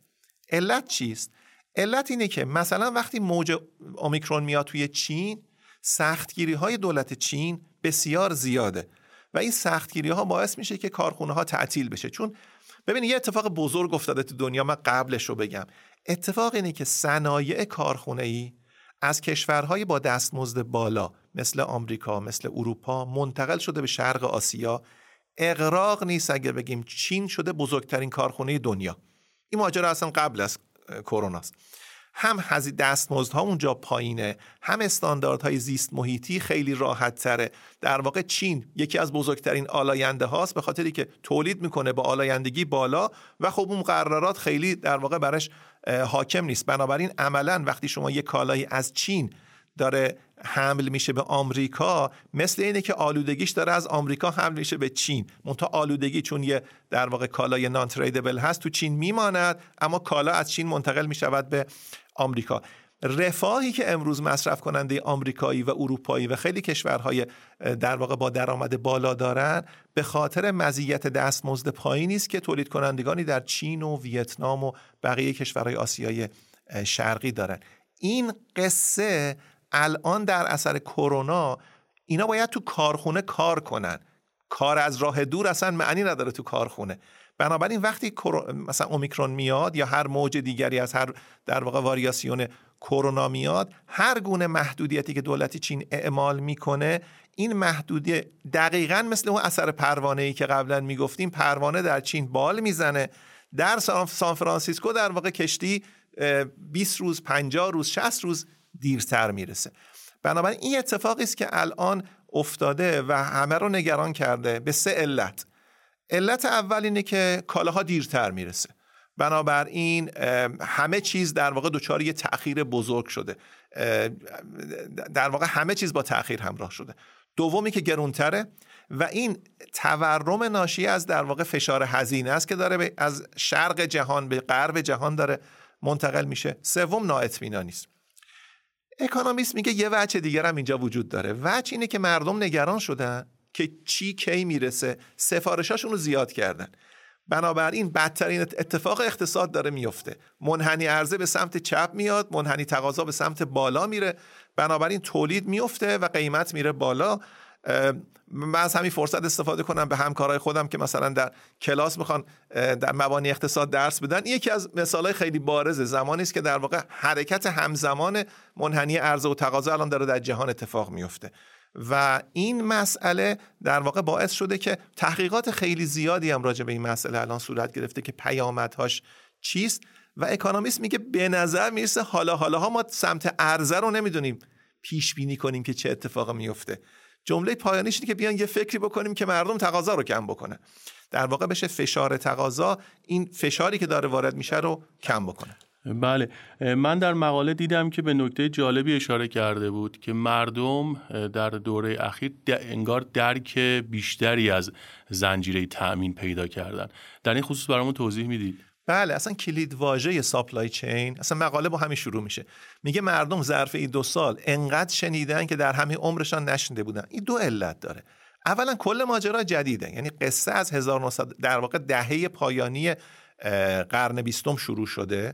علت چیست؟ علت اینه که مثلا وقتی موج اومیکرون میاد توی چین سختگیری های دولت چین بسیار زیاده و این سختگیری ها باعث میشه که کارخونه ها تعطیل بشه. چون ببینید یه اتفاق بزرگ افتاده تو دنیا من قبلش رو بگم. اتفاق اینه که صنایع کارخونه ای از کشورهای با دستمزد بالا مثل آمریکا مثل اروپا منتقل شده به شرق آسیا. اغراق نیست اگر بگیم چین شده بزرگترین کارخونه دنیا. این ماجرا اصلا قبل از کرونا است. هم هزینه دستمزدها اونجا پایینه هم استانداردهای زیست محیطی خیلی راحت تره. در واقع چین یکی از بزرگترین آلاینده هاست به خاطری که تولید می‌کنه با آلایندگی بالا و خب اون مقررات خیلی در واقع برش حاکم نیست. بنابراین عملا وقتی شما یک کالایی از چین داره حمل میشه به آمریکا مثل اینه که آلودگیش داره از آمریکا حمل میشه به چین. منتها آلودگی چون یه در واقع کالای نان تریدبل هست تو چین میماند اما کالا از چین منتقل می‌شود به آمریکا. رفاهی که امروز مصرف کننده آمریکایی و اروپایی و خیلی کشورهای در واقع با درآمد بالا دارن به خاطر مزیت دستمزد پایینی است که تولید کنندگانی در چین و ویتنام و بقیه کشورهای آسیای شرقی دارن. این قصه الان در اثر کرونا اینا باید تو کارخونه کار کنن. کار از راه دور اصلا معنی نداره تو کارخونه. بنابراین وقتی مثلا اومیکرون میاد یا هر موج دیگری از هر در واقع واریاسیون کرونا میاد هر گونه محدودیتی که دولتی چین اعمال می‌کنه این محدودیت دقیقا مثل اون اثر پروانه ای که قبلا می‌گفتیم پروانه در چین بال می‌زنه. در سان فرانسیسکو در واقع کشتی 20 روز 50 روز 60 روز دیرتر می‌رسه. بنابراین این اتفاقی است که الان افتاده و همه رو نگران کرده به سه علت. علت اول اینه که کالاها دیرتر می‌رسه. بنابراین همه چیز در واقع دچار یه تأخیر بزرگ شده. در واقع همه چیز با تأخیر همراه شده. دومی که گرونتره و این تورم ناشی از در واقع فشار هزینه است که داره از شرق جهان به غرب جهان داره منتقل میشه. سوم نااطمینانی است. اکونومیست میگه یه وجه دیگر هم اینجا وجود داره. وجه اینه که مردم نگران شدن که چی کی می‌رسه. سفارشاشون رو زیاد کردن. بنابراین بدترین اتفاق اقتصاد داره میفته. منحنی عرضه به سمت چپ میاد منحنی تقاضا به سمت بالا میره. بنابراین تولید میفته و قیمت میره بالا. من از همین فرصت استفاده کنم به همکارای خودم که مثلا در کلاس می‌خوان در مبانی اقتصاد درس بدن. یکی از مثالهای خیلی بارزه. زمانی است که در واقع حرکت همزمان منحنی عرضه و تقاضا الان داره در جهان اتفاق میفته. و این مسئله در واقع باعث شده که تحقیقات خیلی زیادی هم راجع به این مسئله الان صورت گرفته که پیامدهاش چیست. و اکانومیست میگه به نظر می‌رسه حالا حالا ها ما سمت عرضه رو نمی‌دونیم پیش بینی کنیم که چه اتفاق میفته جمله پایانیش اینه که بیان یه فکری بکنیم که مردم تقاضا رو کم بکنه. در واقع بشه فشار تقاضا این فشاری که داره وارد میشه رو کم بکنه. بله. من در مقاله دیدم که به نکته جالبی اشاره کرده بود که مردم در دوره اخیر انگار درک بیشتری از زنجیره تأمین پیدا کردن. در این خصوص برامون توضیح می‌دید. بله اصلا کلید واژه ساپلای چین اصلا مقاله با همین شروع میشه. میگه مردم ظرف این دو سال انقدر شنیدن که در همین عمرشان نشنیده بودن. این دو علت داره. اولا کل ماجرا جدیده یعنی قصه از 1900 در واقع دهه پایانی قرن بیستم شروع شده.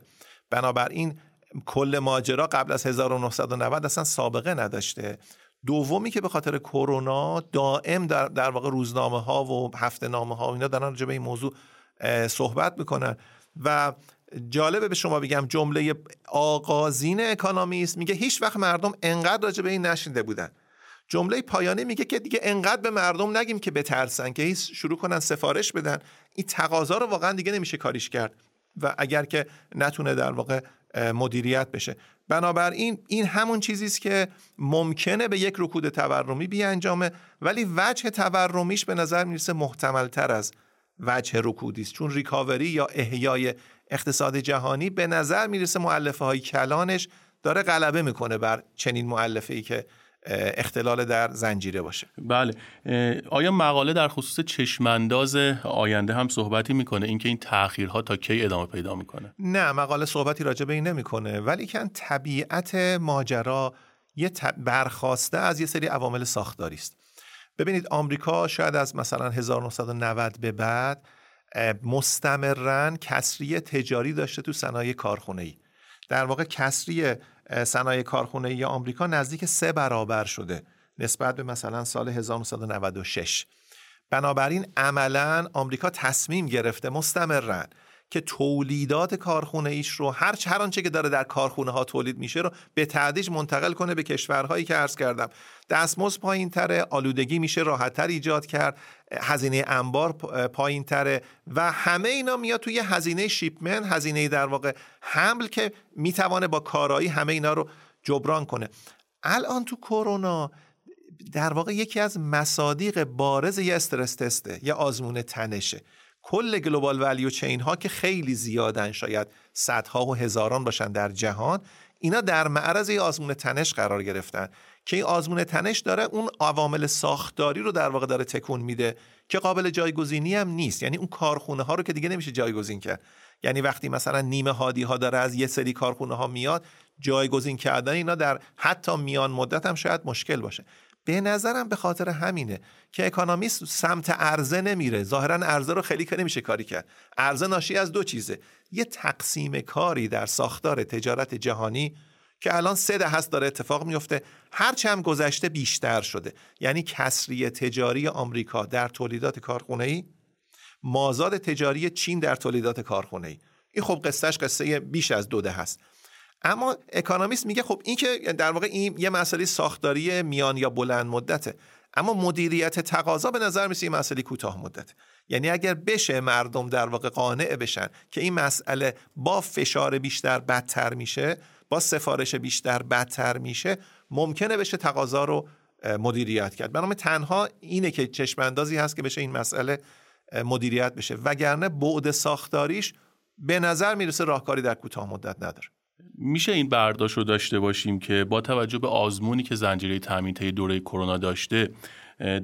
بنابراین کل ماجرا قبل از 1990 اصلا سابقه نداشته. دومی که به خاطر کرونا دائم در, در واقع روزنامه ها و هفته نامه ها اینا دارن راجع به این موضوع صحبت می‌کنن. و جالبه به شما بگم جمله آغازین اکانومیست میگه هیچ وقت مردم انقدر راجع به این نشینده بودن. جمله پایانی میگه که دیگه انقدر به مردم نگیم که بترسن که هیچ شروع کنن سفارش بدن. این تقاضا رو واقعا دیگه نمیشه کاریش کرد و اگر که نتونه در واقع مدیریت بشه. بنابراین این همون چیزی است که ممکنه به یک رکود تورمی بیانجامه ولی وجه تورمیش به نظر می‌رسه محتمل تر از وجه رکودی است. چون ریکاوری یا احیای اقتصاد جهانی به نظر می‌رسه معلفه های کلانش داره غلبه می‌کنه بر چنین معلفه ای که اختلال در زنجیره باشه. بله. آیا مقاله در خصوص چشمانداز آینده هم صحبتی می‌کنه؟ اینکه این تاخیرها تا کی ادامه پیدا می‌کنه؟ نه مقاله صحبتی راجع به این نمی‌کنه. ولی کن طبیعت ماجرا یه برخواسته از یه سری عوامل ساختاری است. ببینید آمریکا شاید از مثلا 1990 به بعد مستمرن کسری تجاری داشته تو صنایع کارخونه ای در واقع کسری صنایع کارخونه ای آمریکا نزدیک سه برابر شده نسبت به مثلا سال 1996 بنابراین عملا آمریکا تصمیم گرفته مستمرن. که تولیدات کارخونه ایش رو هر هر آنچه که داره در کارخونه ها تولید میشه رو به تدریج منتقل کنه به کشورهایی که عرض کردم. دستمزد پایین تره آلودگی میشه راحتتر ایجاد کرد هزینه انبار پایین تره و همه اینا میاد توی هزینه شیپمن هزینه در واقع حمل که می‌توانه با کارایی همه اینا رو جبران کنه. الان تو کرونا در واقع یکی از مصادیق بارز یه استرس تسته یه آزمون تنشه. کل گلوبال ولیو چین ها که خیلی زیادن شاید صدها و هزاران باشن در جهان اینا در معرض یه آزمون تنش قرار گرفتن که این آزمون تنش داره اون عوامل ساختاری رو در واقع داره تکون میده که قابل جایگزینی هم نیست. یعنی اون کارخونه ها رو که دیگه نمیشه جایگزین کرد. یعنی وقتی مثلا نیمه هادی ها داره از یه سری کارخونه ها میاد جایگزین کردن اینا در حتی میان مدت هم شاید مشکل باشه. به نظرم به خاطر همینه که اکانومیست سمت عرضه نمیره. ظاهرا عرضه رو خیلی که نمیشه کاری کرد. عرضه ناشی از دو چیزه. یه تقسیم کاری در ساختار تجارت جهانی که الان سه دهه هست داره اتفاق میفته. هرچه هم گذشته بیشتر شده. یعنی کسری تجاری آمریکا در تولیدات کارخونه ای مازاد تجاری چین در تولیدات کارخونه ای این خب قصهش قصه بیش از دو دهه هست اما اکانومیست میگه خب این که در واقع این یه مسئله ساختاری میان یا بلند مدته. اما مدیریت تقاضا به نظر میسه این مسئله کوتاه مدت یعنی اگر بشه مردم در واقع قانع بشن که این مسئله با فشار بیشتر بدتر میشه با سفارش بیشتر بدتر میشه ممکنه بشه تقاضا رو مدیریت کرد. بنابراین تنها اینه که چشم اندازی هست که بشه این مسئله مدیریت بشه. وگرنه بعد ساختاریش به نظر می‌رسه راهکاری در کوتاه مدت نداره. میشه این برداشت رو داشته باشیم که با توجه به آزمونی که زنجیره تامین طی دوره کرونا داشته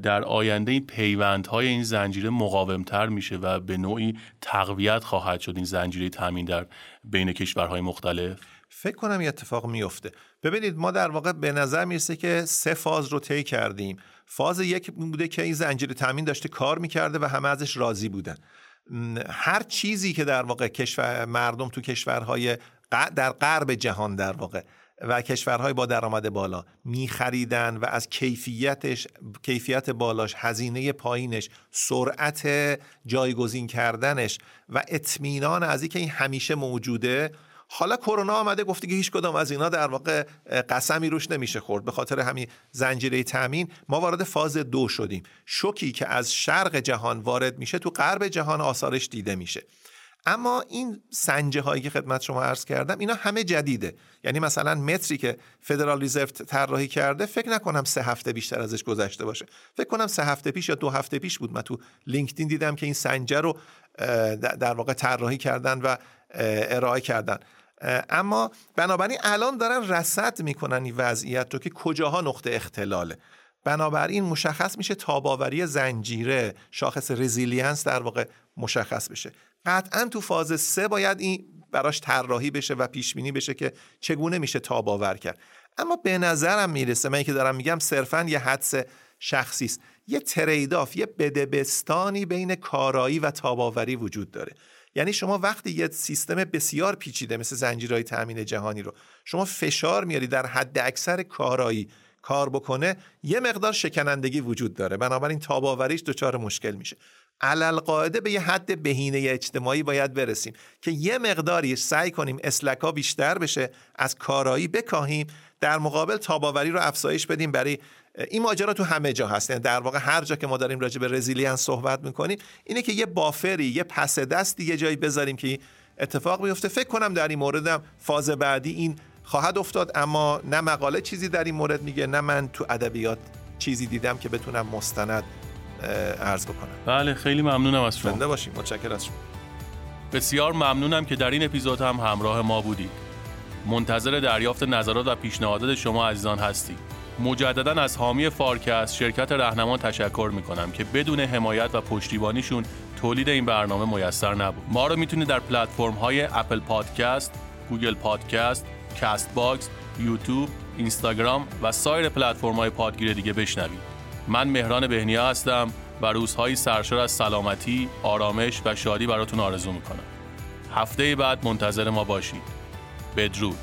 در آینده این پیوندهای این زنجیره مقاومتر میشه و به نوعی تقویت خواهد شد این زنجیره تامین در بین کشورهای مختلف. فکر کنم این اتفاق میفته. ببینید ما در واقع به نظر می‌رسه که سه فاز رو طی کردیم. فاز یک بوده که این زنجیره تامین داشته کار می‌کرده و همه ازش راضی بودن. هر چیزی که در واقع کشور مردم تو کشورهای در غرب جهان در واقع و کشورهای با درآمد بالا میخریدن و از کیفیتش کیفیت بالاش هزینه پایینش سرعت جایگزین کردنش و اطمینان از اینکه این همیشه موجوده. حالا کرونا آمده گفته که هیچ کدام از اینا در واقع قسمی روش نمیشه خورد. به خاطر همین زنجیره تامین ما وارد فاز دو شدیم. شوکی که از شرق جهان وارد میشه تو غرب جهان آثارش دیده میشه. اما این سنجه هایی که خدمت شما عرض کردم اینا همه جدیده. یعنی مثلا متری که فدرال ریزرو طراحی کرده فکر نکنم سه هفته بیشتر ازش گذشته باشه. فکر کنم سه هفته پیش یا دو هفته پیش بود. من تو لینکدین دیدم که این سنجه رو در واقع طراحی کردن و ارائه کردن. اما بنابراین الان دارن رصد می‌کنن این وضعیت رو که کجاها نقطه اختلاله. بنابراین مشخص میشه تاب‌آوری زنجیره شاخص resilience در واقع مشخص بشه. قطعا تو فاز سه باید این براش طراحی بشه و پیش بینی بشه که چگونه میشه تاب‌آور کرد. اما به نظرم می‌رسه من که دارم میگم صرفا یه حدس شخصی است. یه تریداف یه بدبستانی بین کارایی و تاباوری وجود داره. یعنی شما وقتی یه سیستم بسیار پیچیده مثل زنجیرهای تامین جهانی رو شما فشار میاری در حد اکثر کارایی کار بکنه یه مقدار شکنندگی وجود داره. بنابراین تاباوریش دچار مشکل میشه. علل قاعده به یه حد بهینه اجتماعی باید برسیم که یه مقداری سعی کنیم slack ها بیشتر بشه از کارایی بکاهیم در مقابل تاب‌آوری رو افزایش بدیم. برای این ماجرا تو همه جا هست. یعنی در واقع هر جا که ما داریم راجع به resilience صحبت می‌کنیم اینه که یه buffer ی یه پس دست یه جایی بذاریم که اتفاق بیفته. فکر کنم در این موردم فاز بعدی این خواهد افتاد اما نه مقاله چیزی در این مورد میگه نه من تو ادبیات چیزی دیدم که بتونم مستند عرض بکنم. بله خیلی ممنونم از شما. زنده باشیم متشکرم از شما. بسیار ممنونم که در این اپیزود هم همراه ما بودید. منتظر دریافت نظرات و پیشنهادات شما عزیزان هستیم مجددا از حامی فارکست شرکت رهنمان تشکر می‌کنم که بدون حمایت و پشتیبانیشون تولید این برنامه میسر نبود. ما رو می‌تونید در پلتفرم های اپل پادکست، گوگل پادکست، Castbox، یوتیوب، اینستاگرام و سایر پلتفرم های پادگیر دیگه بشنوید. من مهران بهنیا هستم و روزهایی سرشار از سلامتی، آرامش و شادی براتون آرزو می‌کنم. هفته بعد منتظر ما باشید. بدرود.